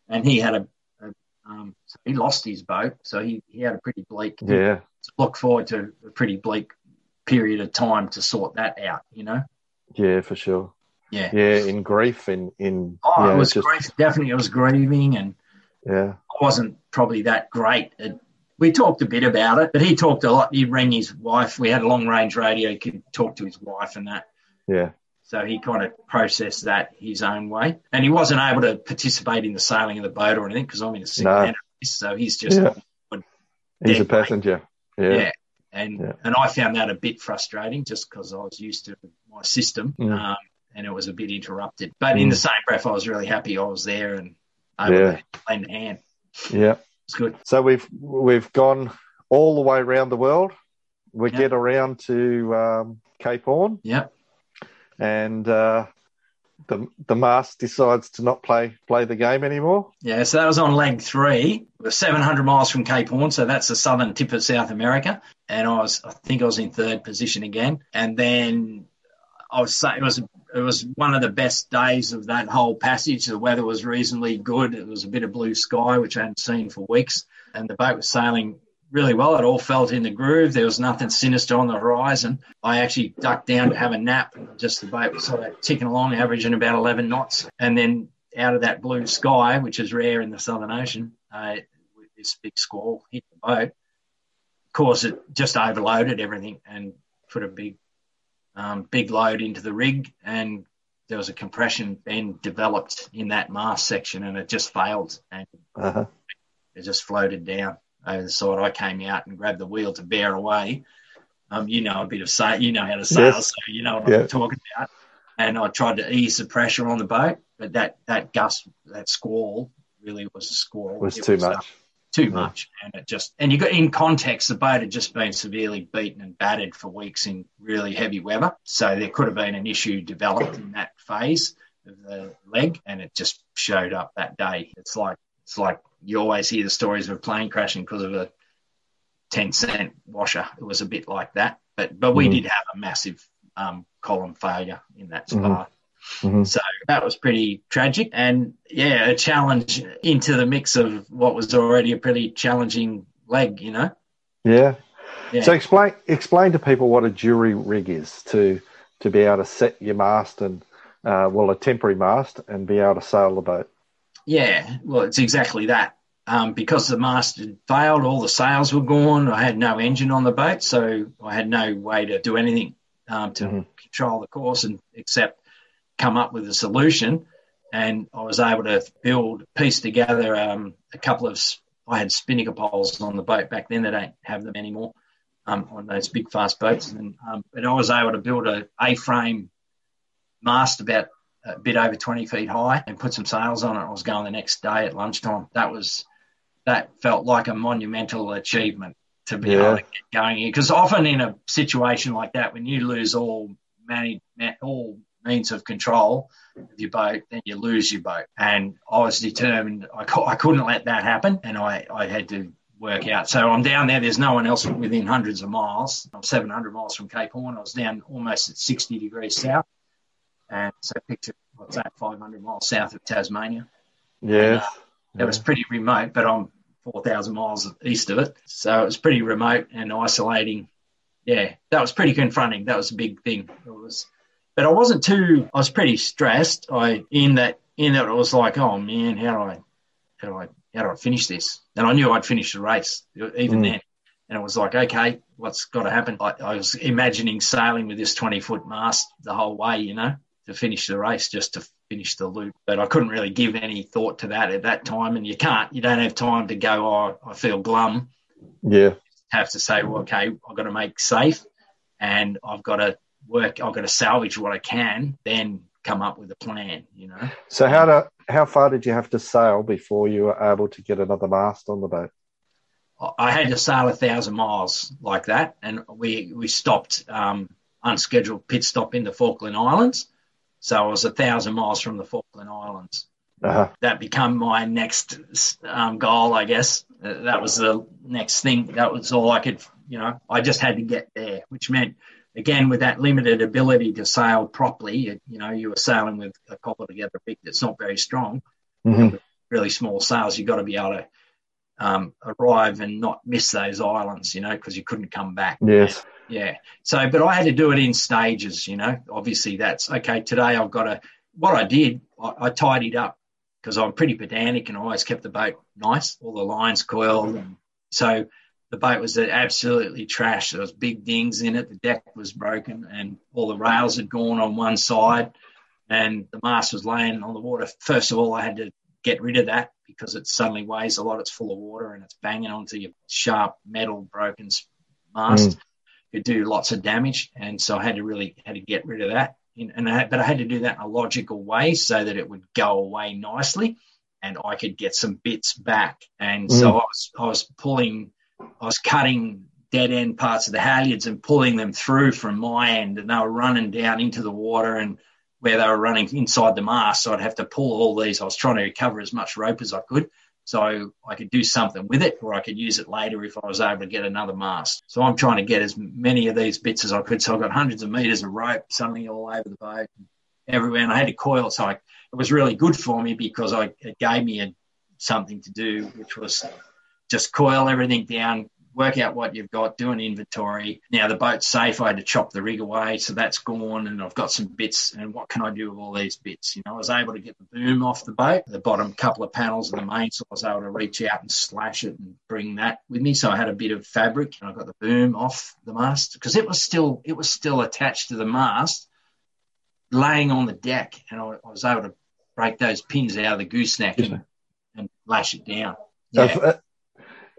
and he had a, a um, so he lost his boat, so he he had a pretty bleak. Yeah. Look forward to a pretty bleak period of time to sort that out. You know? Yeah, for sure. Yeah. Yeah, in grief, in in Oh, yeah, it was just- grief. Definitely, it was grieving and. yeah, I wasn't probably that great. At, we talked a bit about it, but he talked a lot. He rang his wife. We had a long range radio. He could talk to his wife and that. yeah, So he kind of processed that his own way. And he wasn't able to participate in the sailing of the boat or anything because I'm in a single No. So he's just, Yeah. he's a passenger. Yeah, yeah. And, Yeah. and I found that a bit frustrating just because I was used to my system Mm. um, and it was a bit interrupted. But in Mm. the same breath, I was really happy I was there and able Yeah. to lend a hand. yeah. It's good. So we've we've gone all the way around the world. We Yeah. get around to um, Cape Horn, Yeah. And uh, the the mast decides to not play play the game anymore. Yeah, so that was on leg three. Was 700 miles from Cape Horn, so that's the southern tip of South America. And I was, I think I was in third position again. And then I was saying it was, it was one of the best days of that whole passage. The weather was reasonably good. It was a bit of blue sky, which I hadn't seen for weeks. And the boat was sailing really well. It all felt in the groove. There was nothing sinister on the horizon. I actually ducked down to have a nap. Just the boat was sort of ticking along, averaging about 11 knots. And then out of that blue sky, which is rare in the Southern Ocean, uh, this big squall hit the boat. Of course, it just overloaded everything and put a big, um, big load into the rig. And there was a compression bend developed in that mast section, and it just failed and Uh-huh. it just floated down over the side. I came out and grabbed the wheel to bear away. Um, you know a bit of sail, you know how to sail, Yes. so you know what Yeah. I'm talking about. And I tried to ease the pressure on the boat, but that that gust, that squall, really was a squall. It was It too uh, much. too Yeah. much, and it just and you got in context, the boat had just been severely beaten and battered for weeks in really heavy weather, so there could have been an issue developed in that phase of the leg, and it just showed up that day. It's like it's like you always hear the stories of a plane crashing because of a ten cent washer. It was a bit like that, but but we Mhm. did have a massive um, column failure in that Mhm. spar. Mhm. So that was pretty tragic. And yeah, a challenge into the mix of what was already a pretty challenging leg, you know? Yeah. Yeah. So explain explain to people what a jury rig is to to be able to set your mast and uh, well a temporary mast and be able to sail the boat. Yeah, well, it's exactly that. Um, because the mast had failed, all the sails were gone. I had no engine on the boat, so I had no way to do anything um, to Mhm. control the course and except come up with a solution. And I was able to build, piece together um, a couple of. I had spinnaker poles on the boat back then. They don't have them anymore um, on those big fast boats. And um, but I was able to build a A-frame mast about a bit over 20 feet high and put some sails on it. I was going the next day at lunchtime. That was that felt like a monumental achievement to be Yeah. able to get going here. Because often in a situation like that, when you lose all manage, all means of control of your boat, then you lose your boat. And I was determined I, cou- I couldn't let that happen, and I, I had to work out. So I'm down there. There's no one else within hundreds of miles. Um, I'm 700 miles from Cape Horn. I was down almost at 60 degrees south. And so picture what's that, 500 miles south of Tasmania. Yes. Uh, it was pretty remote, but I'm 4,000 miles east of it. So it was pretty remote and isolating. Yeah, that was pretty confronting. That was a big thing. It was but I wasn't too. I was pretty stressed. I in that in that it was like, oh man, how do I how do I how do I finish this? And I knew I'd finish the race even mm. then. And it was like, okay, what's got to happen? I, I was imagining sailing with this 20 foot mast the whole way, you know, to finish the race, just to finish the loop. But I couldn't really give any thought to that at that time. And you can't, you don't have time to go, oh, I feel glum. Yeah. You have to say, well, okay, I've got to make safe and I've got to work, I've got to salvage what I can, then come up with a plan, you know. So how to, how far did you have to sail before you were able to get another mast on the boat? I had to sail a thousand miles like that, and we we stopped um, unscheduled pit stop in the Falkland Islands. So I was a thousand miles from the Falkland Islands. Uh-huh. That became my next um, goal, I guess. Uh, that was the next thing. That was all I could, you know. I just had to get there, which meant, again, with that limited ability to sail properly, you, you know, you were sailing with a copper together rig that's not very strong, mm-hmm. really small sails. You've got to be able to um, arrive and not miss those islands, you know, because you couldn't come back. Yes. Yeah. So, but I had to do it in stages, you know. Obviously, that's okay. Today I've got to. What I did, I, I tidied up because I'm pretty pedantic and I always kept the boat nice, all the lines coiled. And so the boat was absolutely trashed. There was big dings in it. The deck was broken and all the rails had gone on one side and the mast was laying on the water. First of all, I had to get rid of that because it suddenly weighs a lot. It's full of water and it's banging onto your sharp metal broken mast. Mm. Could do lots of damage, and so I had to really had to get rid of that. And I, but I had to do that in a logical way so that it would go away nicely, and I could get some bits back. And mm. so I was I was pulling, I was cutting dead end parts of the halyards and pulling them through from my end, and they were running down into the water and where they were running inside the mast. So I'd have to pull all these. I was trying to recover as much rope as I could. So I could do something with it or I could use it later if I was able to get another mast. So I'm trying to get as many of these bits as I could. So I've got hundreds of meters of rope something all over the boat everywhere. And I had to coil. So I, it was really good for me because I, it gave me a, something to do, which was just coil everything down, work out what you've got, do an inventory. Now the boat's safe. I had to chop the rig away, so that's gone, and I've got some bits. And what can I do with all these bits? You know, I was able to get the boom off the boat, the bottom couple of panels of the mainsail. I was able to reach out and slash it and bring that with me. So I had a bit of fabric, and I got the boom off the mast because it was still it was still attached to the mast, laying on the deck, and I, I was able to break those pins out of the gooseneck and, and lash it down. Yeah. Uh,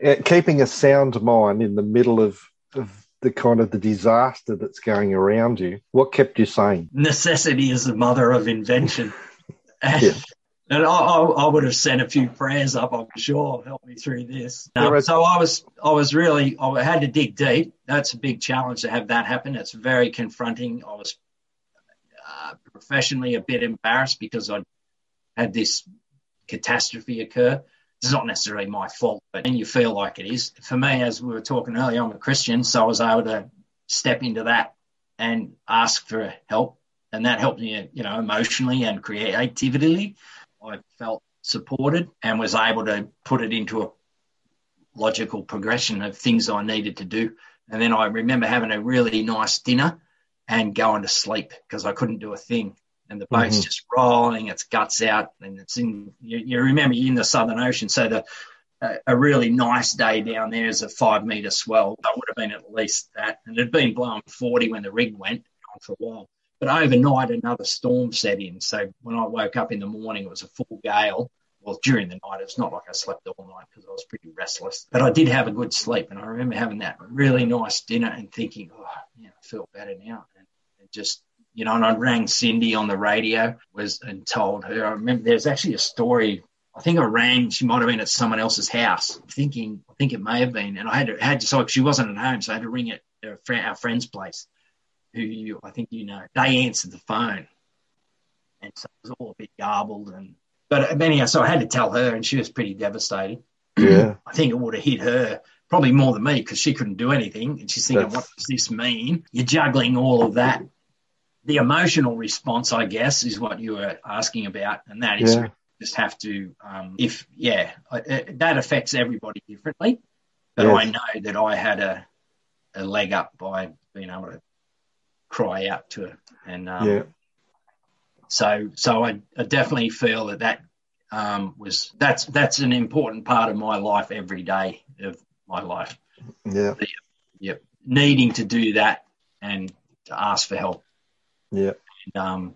Uh, keeping a sound mind in the middle of, of the kind of the disaster that's going around you. What kept you sane? Necessity is the mother of invention. yeah. And I, I, would have sent a few prayers up, I'm sure, help me through this. Um, so I was, I was really, I had to dig deep. That's a big challenge to have that happen. It's very confronting. I was uh, professionally a bit embarrassed because I had this catastrophe occur it's not necessarily my fault, but then you feel like it is. For me, as we were talking earlier, I'm a Christian, so I was able to step into that and ask for help, and that helped me, you know, emotionally and creatively. I felt supported and was able to put it into a logical progression of things I needed to do. And then I remember having a really nice dinner and going to sleep because I couldn't do a thing and the boat's mm-hmm. just rolling its guts out, and it's in. You, you remember you're in the Southern Ocean, so the a, a really nice day down there is a five meter swell. That would have been at least that, and it had been blowing 40 when the rig went on for a while. But overnight, another storm set in. So when I woke up in the morning, it was a full gale. Well, during the night, it's not like I slept all night because I was pretty restless. But I did have a good sleep, and I remember having that really nice dinner and thinking, oh, yeah, I feel better now, and, and just you know, and I rang Cindy on the radio was and told her. I remember there's actually a story. I think I rang. She might have been at someone else's house, thinking. I think it may have been, and I had to had to. So she wasn't at home, so I had to ring at our friend's place, who you I think you know. They answered the phone, and so it was all a bit garbled. And but anyhow, so I had to tell her, and she was pretty devastated. Yeah, I think it would have hit her probably more than me because she couldn't do anything, and she's thinking, That's... "What does this mean?" You're juggling all of that the emotional response, I guess, is what you were asking about, and that is yeah. just have to, um, if yeah, that affects everybody differently. But yes. I know that I had a, a leg up by being able to cry out to her. And um, Yeah. so so I, I definitely feel that that um, was that's that's an important part of my life every day of my life. Yeah. Yep, needing to do that and to ask for help. Yeah. And, um,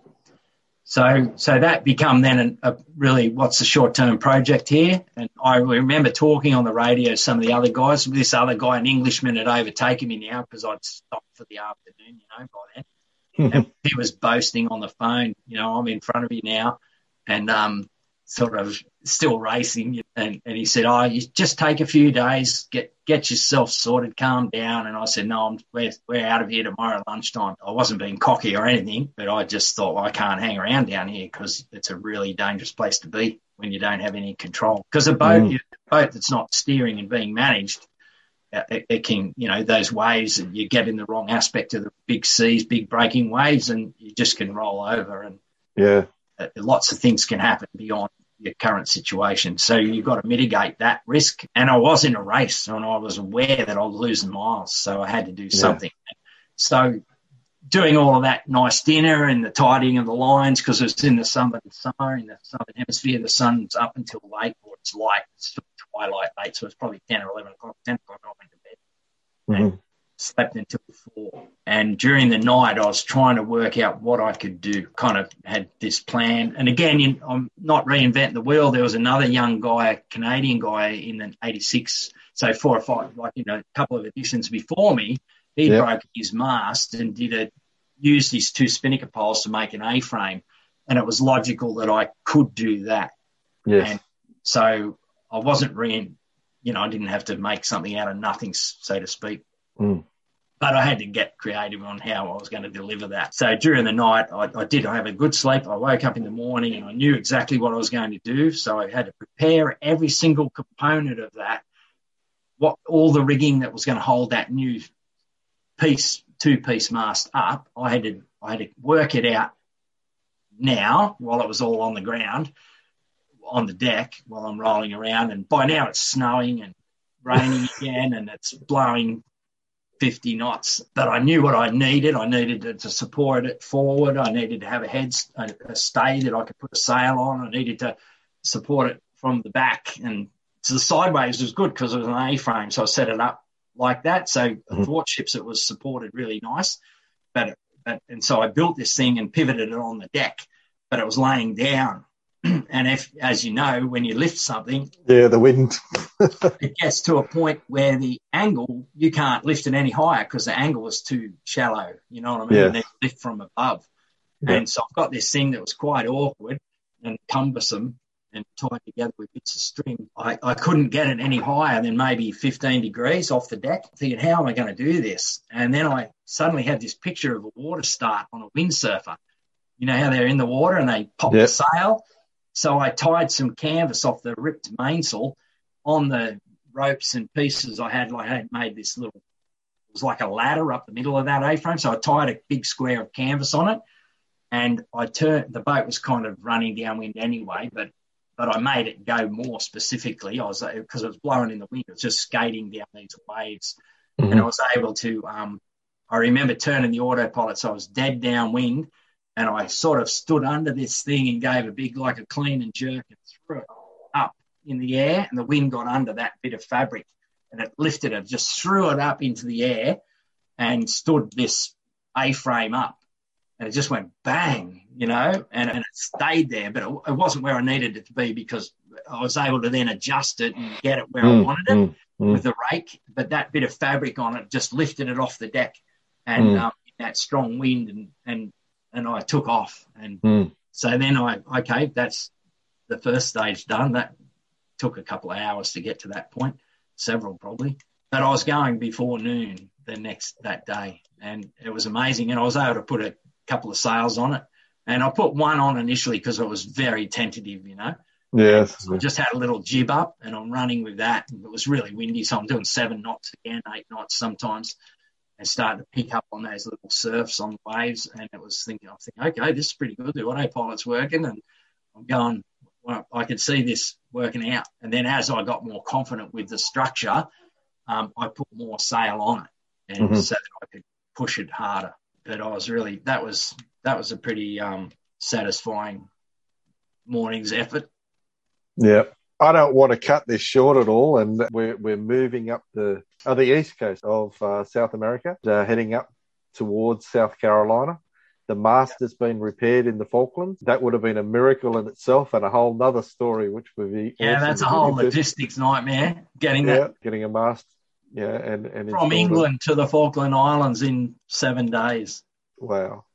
so so that become then an, a really what's the short term project here? And I remember talking on the radio some of the other guys. This other guy, an Englishman, had overtaken me now because I'd stopped for the afternoon, you know, by then. and he was boasting on the phone, you know, I'm in front of you now, and um, sort of still racing. And, and he said, "Oh, you just take a few days, get get yourself sorted, calm down." And I said, "No, I'm we're, we're out of here tomorrow lunchtime." I wasn't being cocky or anything, but I just thought well, I can't hang around down here because it's a really dangerous place to be when you don't have any control. Because a boat, Mm. a boat that's not steering and being managed uh, it, it can, you know, those waves and you get in the wrong aspect of the big seas, big breaking waves, and you just can roll over, and Yeah. uh, lots of things can happen beyond your current situation. So you've got to mitigate that risk. And I was in a race, and I was aware that I was losing miles, so I had to do something. So doing all of that nice dinner and the tidying of the lines because it's in the southern summer in the southern hemisphere, the sun's up until late or it's light, it's twilight late, so it's probably ten or eleven o'clock. Ten o'clock I went to bed Mhm. Slept until four. And during the night, I was trying to work out what I could do. Kind of had this plan. And again, you, I'm not reinventing the wheel. There was another young guy, a Canadian guy in the 86, so four or five, like, you know, a couple of editions before me. He Yeah. broke his mast and did a, used his two spinnaker poles to make an A frame. And it was logical that I could do that. Yes. And so I wasn't re, you know, I didn't have to make something out of nothing, so to speak. Mm. But I had to get creative on how I was going to deliver that. So during the night, I, I did have a good sleep. I woke up in the morning and I knew exactly what I was going to do. So I had to prepare every single component of that, what all the rigging that was going to hold that new piece, two piece mast up. I had to I had to work it out now while it was all on the ground on the deck while I'm rolling around. And by now it's snowing and raining again and it's blowing 50 knots. But I knew what I needed. I needed to, to support it forward. I needed to have a head, a, a stay that I could put a sail on. I needed to support it from the back. And so the sideways was good because it was an A frame. So I set it up like that. So Mhm. athwartships, it was supported really nice. But, but, and so I built this thing and pivoted it on the deck, but it was laying down. and if, as you know, when you lift something, Yeah, the wind. it gets to a point where the angle you can't lift it any higher because the angle is too shallow. You know what I mean? Yeah. Need to lift from above. Yeah. And so I've got this thing that was quite awkward and cumbersome and tied together with bits of string. I, I couldn't get it any higher than maybe 15 degrees off the deck. Thinking, how am I going to do this? And then I suddenly had this picture of a water start on a windsurfer. You know how they're in the water and they pop Yeah. the sail? So I tied some canvas off the ripped mainsail on the ropes and pieces I had. I had made this little, it was like a ladder up the middle of that A-frame. So I tied a big square of canvas on it, and I turned. The boat was kind of running downwind anyway, but but I made it go more specifically. I was because it was blowing in the wind. It was just skating down these waves, and I was able to. Um, I remember turning the autopilot, so I was dead downwind, and I sort of stood under this thing and gave a big, like a clean and jerk, and threw it up in the air, and the wind got under that bit of fabric, and it lifted it, just threw it up into the air, and stood this A-frame up, and it just went bang, you know, and, and it stayed there, but it, it wasn't where I needed it to be because I was able to then adjust it and get it where I Mm, wanted it mm, mm. with the rake, but that bit of fabric on it just lifted it off the deck, and Mm. um, that strong wind, and and and I took off, and Mm. so then I okay, that's the first stage done. That took a couple of hours to get to that point, several probably, but I was going before noon the next that day, and it was amazing, and I was able to put a couple of sails on it, and I put one on initially because it was very tentative, you know. Yes. I just had a little jib up and I'm running with that. And it was really windy, so I'm doing seven knots again, eight knots sometimes, and starting to pick up on those little surfs on the waves. And it was thinking, I'm thinking, okay, this is pretty good. The autopilot's working, and I'm going. Well, I could see this working out. And then as I got more confident with the structure, um, I put more sail on it, and Mhm. so that I could push it harder. but I was really that was that was a pretty um, satisfying morning's effort. Yeah. I don't want to cut this short at all, and we're we're moving up the uh, the east coast of uh, South America, uh, heading up towards South Carolina. The mast has been repaired in the Falklands. That would have been a miracle in itself, and a whole other story, which would be yeah, awesome that's a whole logistics nightmare getting yeah, that getting a mast. Yeah, and and from. England to the Falkland Islands in seven days. Wow.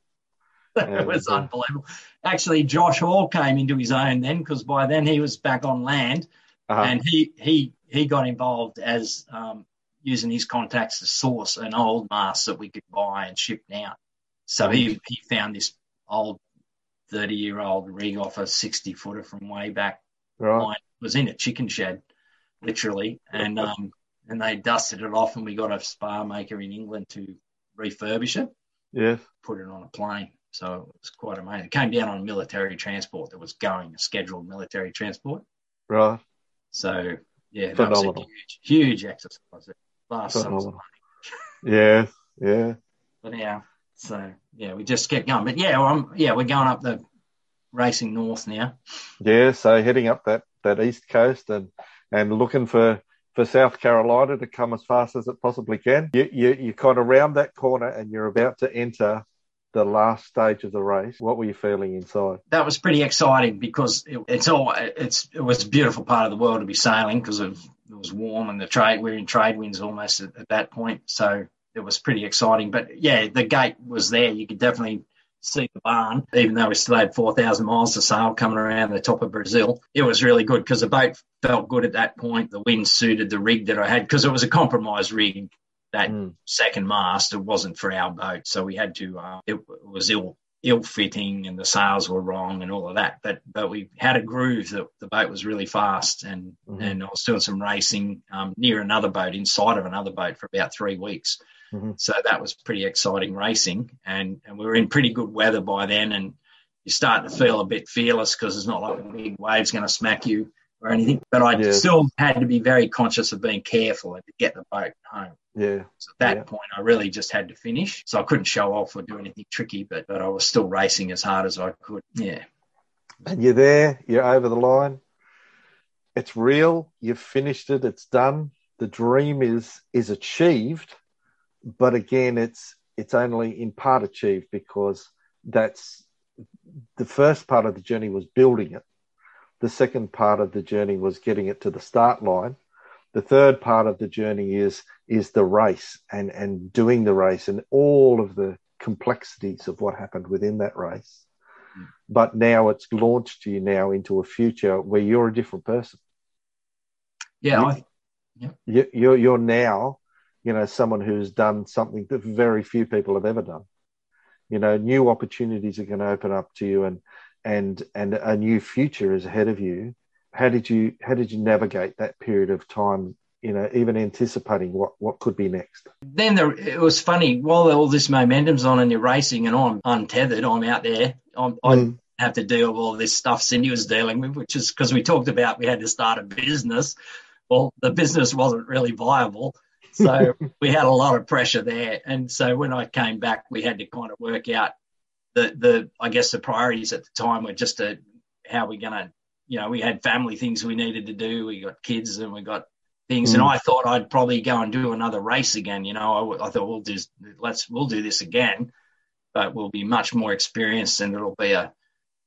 it was unbelievable. Actually, Josh Hall came into his own then because by then he was back on land Uh-huh. and he he he got involved as um, using his contacts to source an old mast that we could buy and ship down. So he he found this old thirty year old rig off a sixty footer from way back. right. Mine was in a chicken shed, literally, and um and they dusted it off and we got a spar maker in England to refurbish it Yes. put it on a plane. So it was quite amazing. It came down on military transport that was going, a scheduled military transport. Right. So yeah, that was a huge, huge exercise. Phenomenal. Yeah. Yeah. But yeah, so yeah, we just kept going. But yeah, well, I'm, yeah, we're going up the racing north now. Yeah. So heading up that that east coast and and looking for for South Carolina to come as fast as it possibly can. You you you kind of round that corner and you're about to enter the last stage of the race. What were you feeling inside? That was pretty exciting because it, it's all it's it was a beautiful part of the world to be sailing because it was warm and the trade we're in trade winds almost at, at that point. So it was pretty exciting. But yeah, the gate was there. You could definitely see the barn, even though we still had 4,000 miles to sail coming around the top of Brazil. It was really good because the boat felt good at that point. The wind suited the rig that I had because it was a compromised rig. That Mm. second mast, it wasn't for our boat, so we had to. Uh, it, it was ill ill fitting, and the sails were wrong, and all of that. But but we had a groove that the boat was really fast, and Mhm. and I was doing some racing um, near another boat, inside of another boat for about three weeks. Mhm. So that was pretty exciting racing, and and we were in pretty good weather by then, and you start to feel a bit fearless because it's not like a big wave's going to smack you or anything. But I Yeah. still had to be very conscious of being careful and to get the boat home. Yeah. So at that Yeah. point, I really just had to finish. So I couldn't show off or do anything tricky, but, but I was still racing as hard as I could. Yeah. And you're there, you're over the line. It's real, you've finished it, it's done. The dream is is achieved, but again it's it's only in part achieved because that's the first part of the journey was building it. The second part of the journey was getting it to the start line. The third part of the journey is is the race and and doing the race and all of the complexities of what happened within that race mm. but now it's launched you now into a future where you're a different person. Yeah. You- I, You- You're you're now, you know, someone who's done something that very few people have ever done. You know, new opportunities are going to open up to you, and and and a new future is ahead of you. How did you how did you navigate that period of time? You know, even anticipating what what could be next. then there, it was funny while all this momentum's on and you're racing and I'm untethered, I'm out there. I'm, I Mm. have to deal with all this stuff Cindy was dealing with, which is because we talked about we had to start a business. Well, the business wasn't really viable. So we had a lot of pressure there. And so when I came back, we had to kind of work out the, the I guess the priorities at the time were just to, how we're going to, you know, we had family things we needed to do. We got kids and we got things. And Mm. I thought I'd probably go and do another race again. You know, I, I thought we'll do, let's, we'll do this again, but we'll be much more experienced and it'll be a,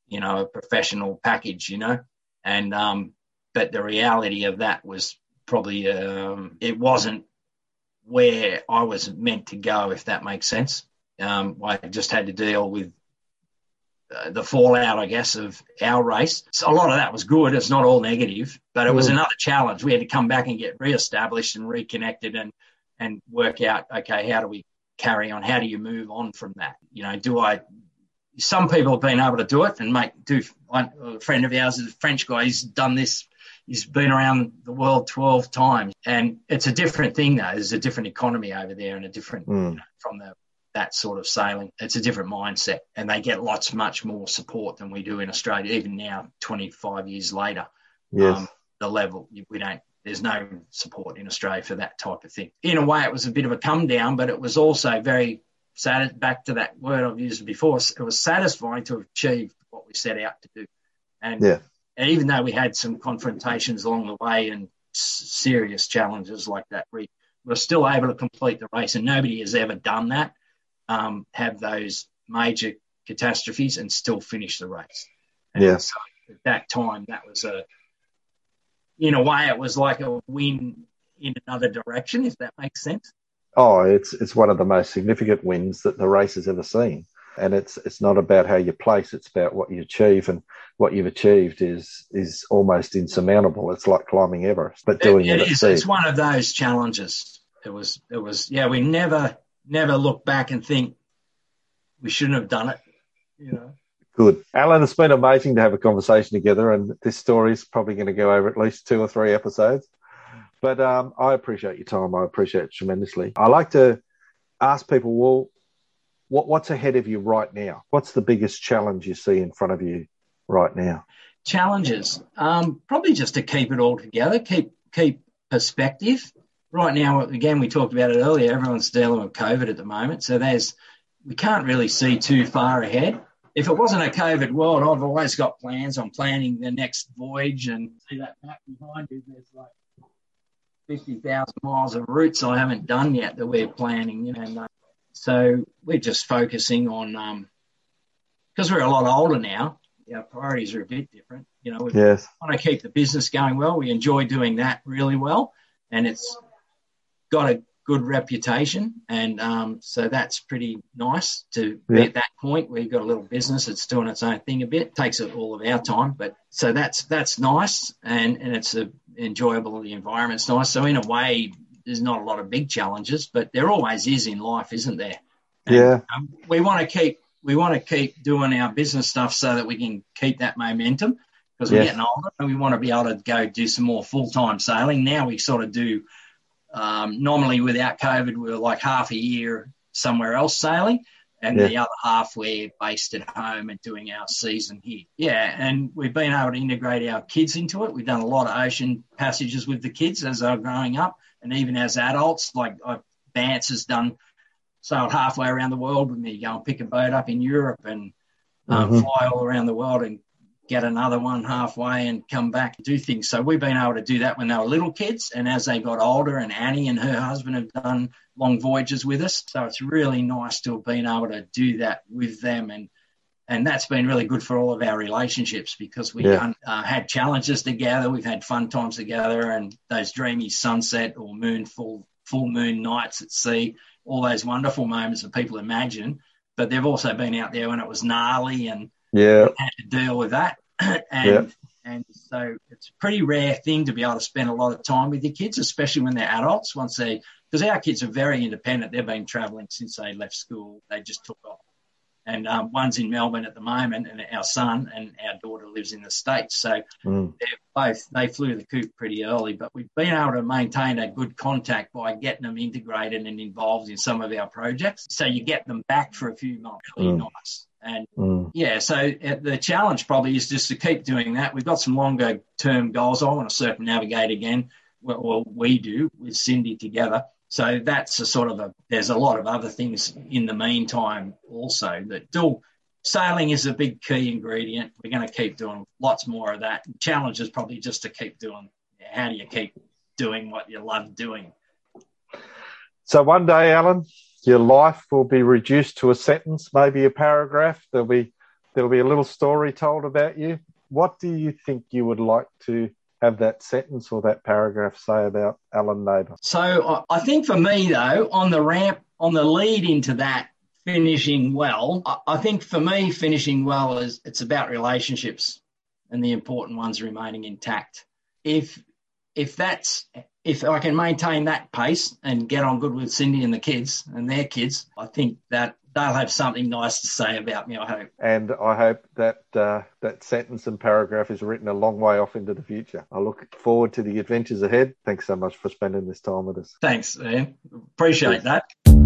you know, a professional package, you know, and, um, but the reality of that was probably, um, it wasn't where I was meant to go, if that makes sense. Um, I just had to deal with uh, the fallout, I guess, of our race. So a lot of that was good. It's not all negative, but it was Mm. another challenge. We had to come back and get re-established and reconnected and and work out, okay, how do we carry on? How do you move on from that? You know, do I? Some people have been able to do it and make do. One a friend of ours is a French guy. He's done this. He's been around the world twelve times, and it's a different thing though. There's a different economy over there and a different Mm. you know, from the that sort of sailing. It's a different mindset, and they get lots much more support than we do in Australia. Even now, 25 years later, Yes. um, the level we don't. There's no support in Australia for that type of thing. In a way, it was a bit of a come down, but it was also very back to that word I've used before, it was satisfying to achieve what we set out to do. And, yeah. and even though we had some confrontations along the way and serious challenges like that, we were still able to complete the race. And nobody has ever done that, um, have those major catastrophes and still finish the race. And yeah. So at that time, that was a, in a way, it was like a win in another direction, if that makes sense. Oh, it's it's one of the most significant wins that the race has ever seen. And it's it's not about how you place; it's about what you achieve. And what you've achieved is is almost insurmountable. It's like climbing Everest, but doing it, it, it is. It's one of those challenges. It was. It was. Yeah, we never never look back and think we shouldn't have done it. You know. Good. Alan, it's been amazing to have a conversation together, and this story is probably going to go over at least two or three episodes. But um, I appreciate your time. I appreciate it tremendously. I like to ask people, well, what, what's ahead of you right now? What's the biggest challenge you see in front of you right now? Challenges, um, probably just to keep it all together, keep keep perspective. Right now, again, we talked about it earlier. Everyone's dealing with COVID at the moment, so there's we can't really see too far ahead if it wasn't a COVID world, I've always got plans. I'm planning the next voyage and see that map behind you. There's like 50,000 miles of routes I haven't done yet that we're planning, you know. And, uh, so we're just focusing on, because um, we're a lot older now, our priorities are a bit different. You know, we yes. want to keep the business going well. We enjoy doing that really well, and it's got a good reputation, and um, so that's pretty nice to be at that point where you've got a little business that's doing its own thing a bit. Takes all of our time, but so that's that's nice, and and it's a, enjoyable. The environment's nice. So in a way, there's not a lot of big challenges, but there always is in life, isn't there? And, yeah. Um, we want to keep we want to keep doing our business stuff so that we can keep that momentum because we're getting older and we want to be able to go do some more full time sailing. Now we sort of do um, normally, without COVID, we were like half a year somewhere else sailing, and yeah. the other half we're based at home and doing our season here. Yeah, and we've been able to integrate our kids into it. We've done a lot of ocean passages with the kids as they're growing up, and even as adults. Like Vance has done sailed halfway around the world with me, go and pick a boat up in Europe and um, mm-hmm. fly all around the world and get another one halfway and come back and do things. So we've been able to do that when they were little kids. And as they got older, and Annie and her husband have done long voyages with us. So it's really nice to have been able to do that with them. And and that's been really good for all of our relationships because we yeah. uh, had challenges together, we've had fun times together, and those dreamy sunset or moon full full moon nights at sea, all those wonderful moments that people imagine. But they've also been out there when it was gnarly and yeah. had to deal with that. and yeah. and so it's a pretty rare thing to be able to spend a lot of time with your kids, especially when they're adults. Once they, because our kids are very independent. They've been travelling since they left school. They just took off. And um, one's in Melbourne at the moment, and our son and our daughter lives in the states. So mm. they're both they flew the coop pretty early, but we've been able to maintain a good contact by getting them integrated and involved in some of our projects. So you get them back for a few months. Really mm. nice. And mm. yeah, so uh, the challenge probably is just to keep doing that. We've got some longer term goals. I want to circumnavigate again. Well, we do with Cindy together. So that's a sort of a, there's a lot of other things in the meantime also that still sailing is a big key ingredient. We're going to keep doing lots more of that. The challenge is probably just to keep doing, how do you keep doing what you love doing? So one day, Alan, your life will be reduced to a sentence, maybe a paragraph. There'll be there'll be a little story told about you. What do you think you would like to have that sentence or that paragraph say about Alan Nebauer? So I think for me though, on the ramp, on the lead into that finishing well, I think for me finishing well is it's about relationships and the important ones remaining intact. If if that's if I can maintain that pace and get on good with Cindy and the kids and their kids, I think that they'll have something nice to say about me. I hope. And I hope that uh, that sentence and paragraph is written a long way off into the future. I look forward to the adventures ahead. Thanks so much for spending this time with us. Thanks, Ian. Appreciate that.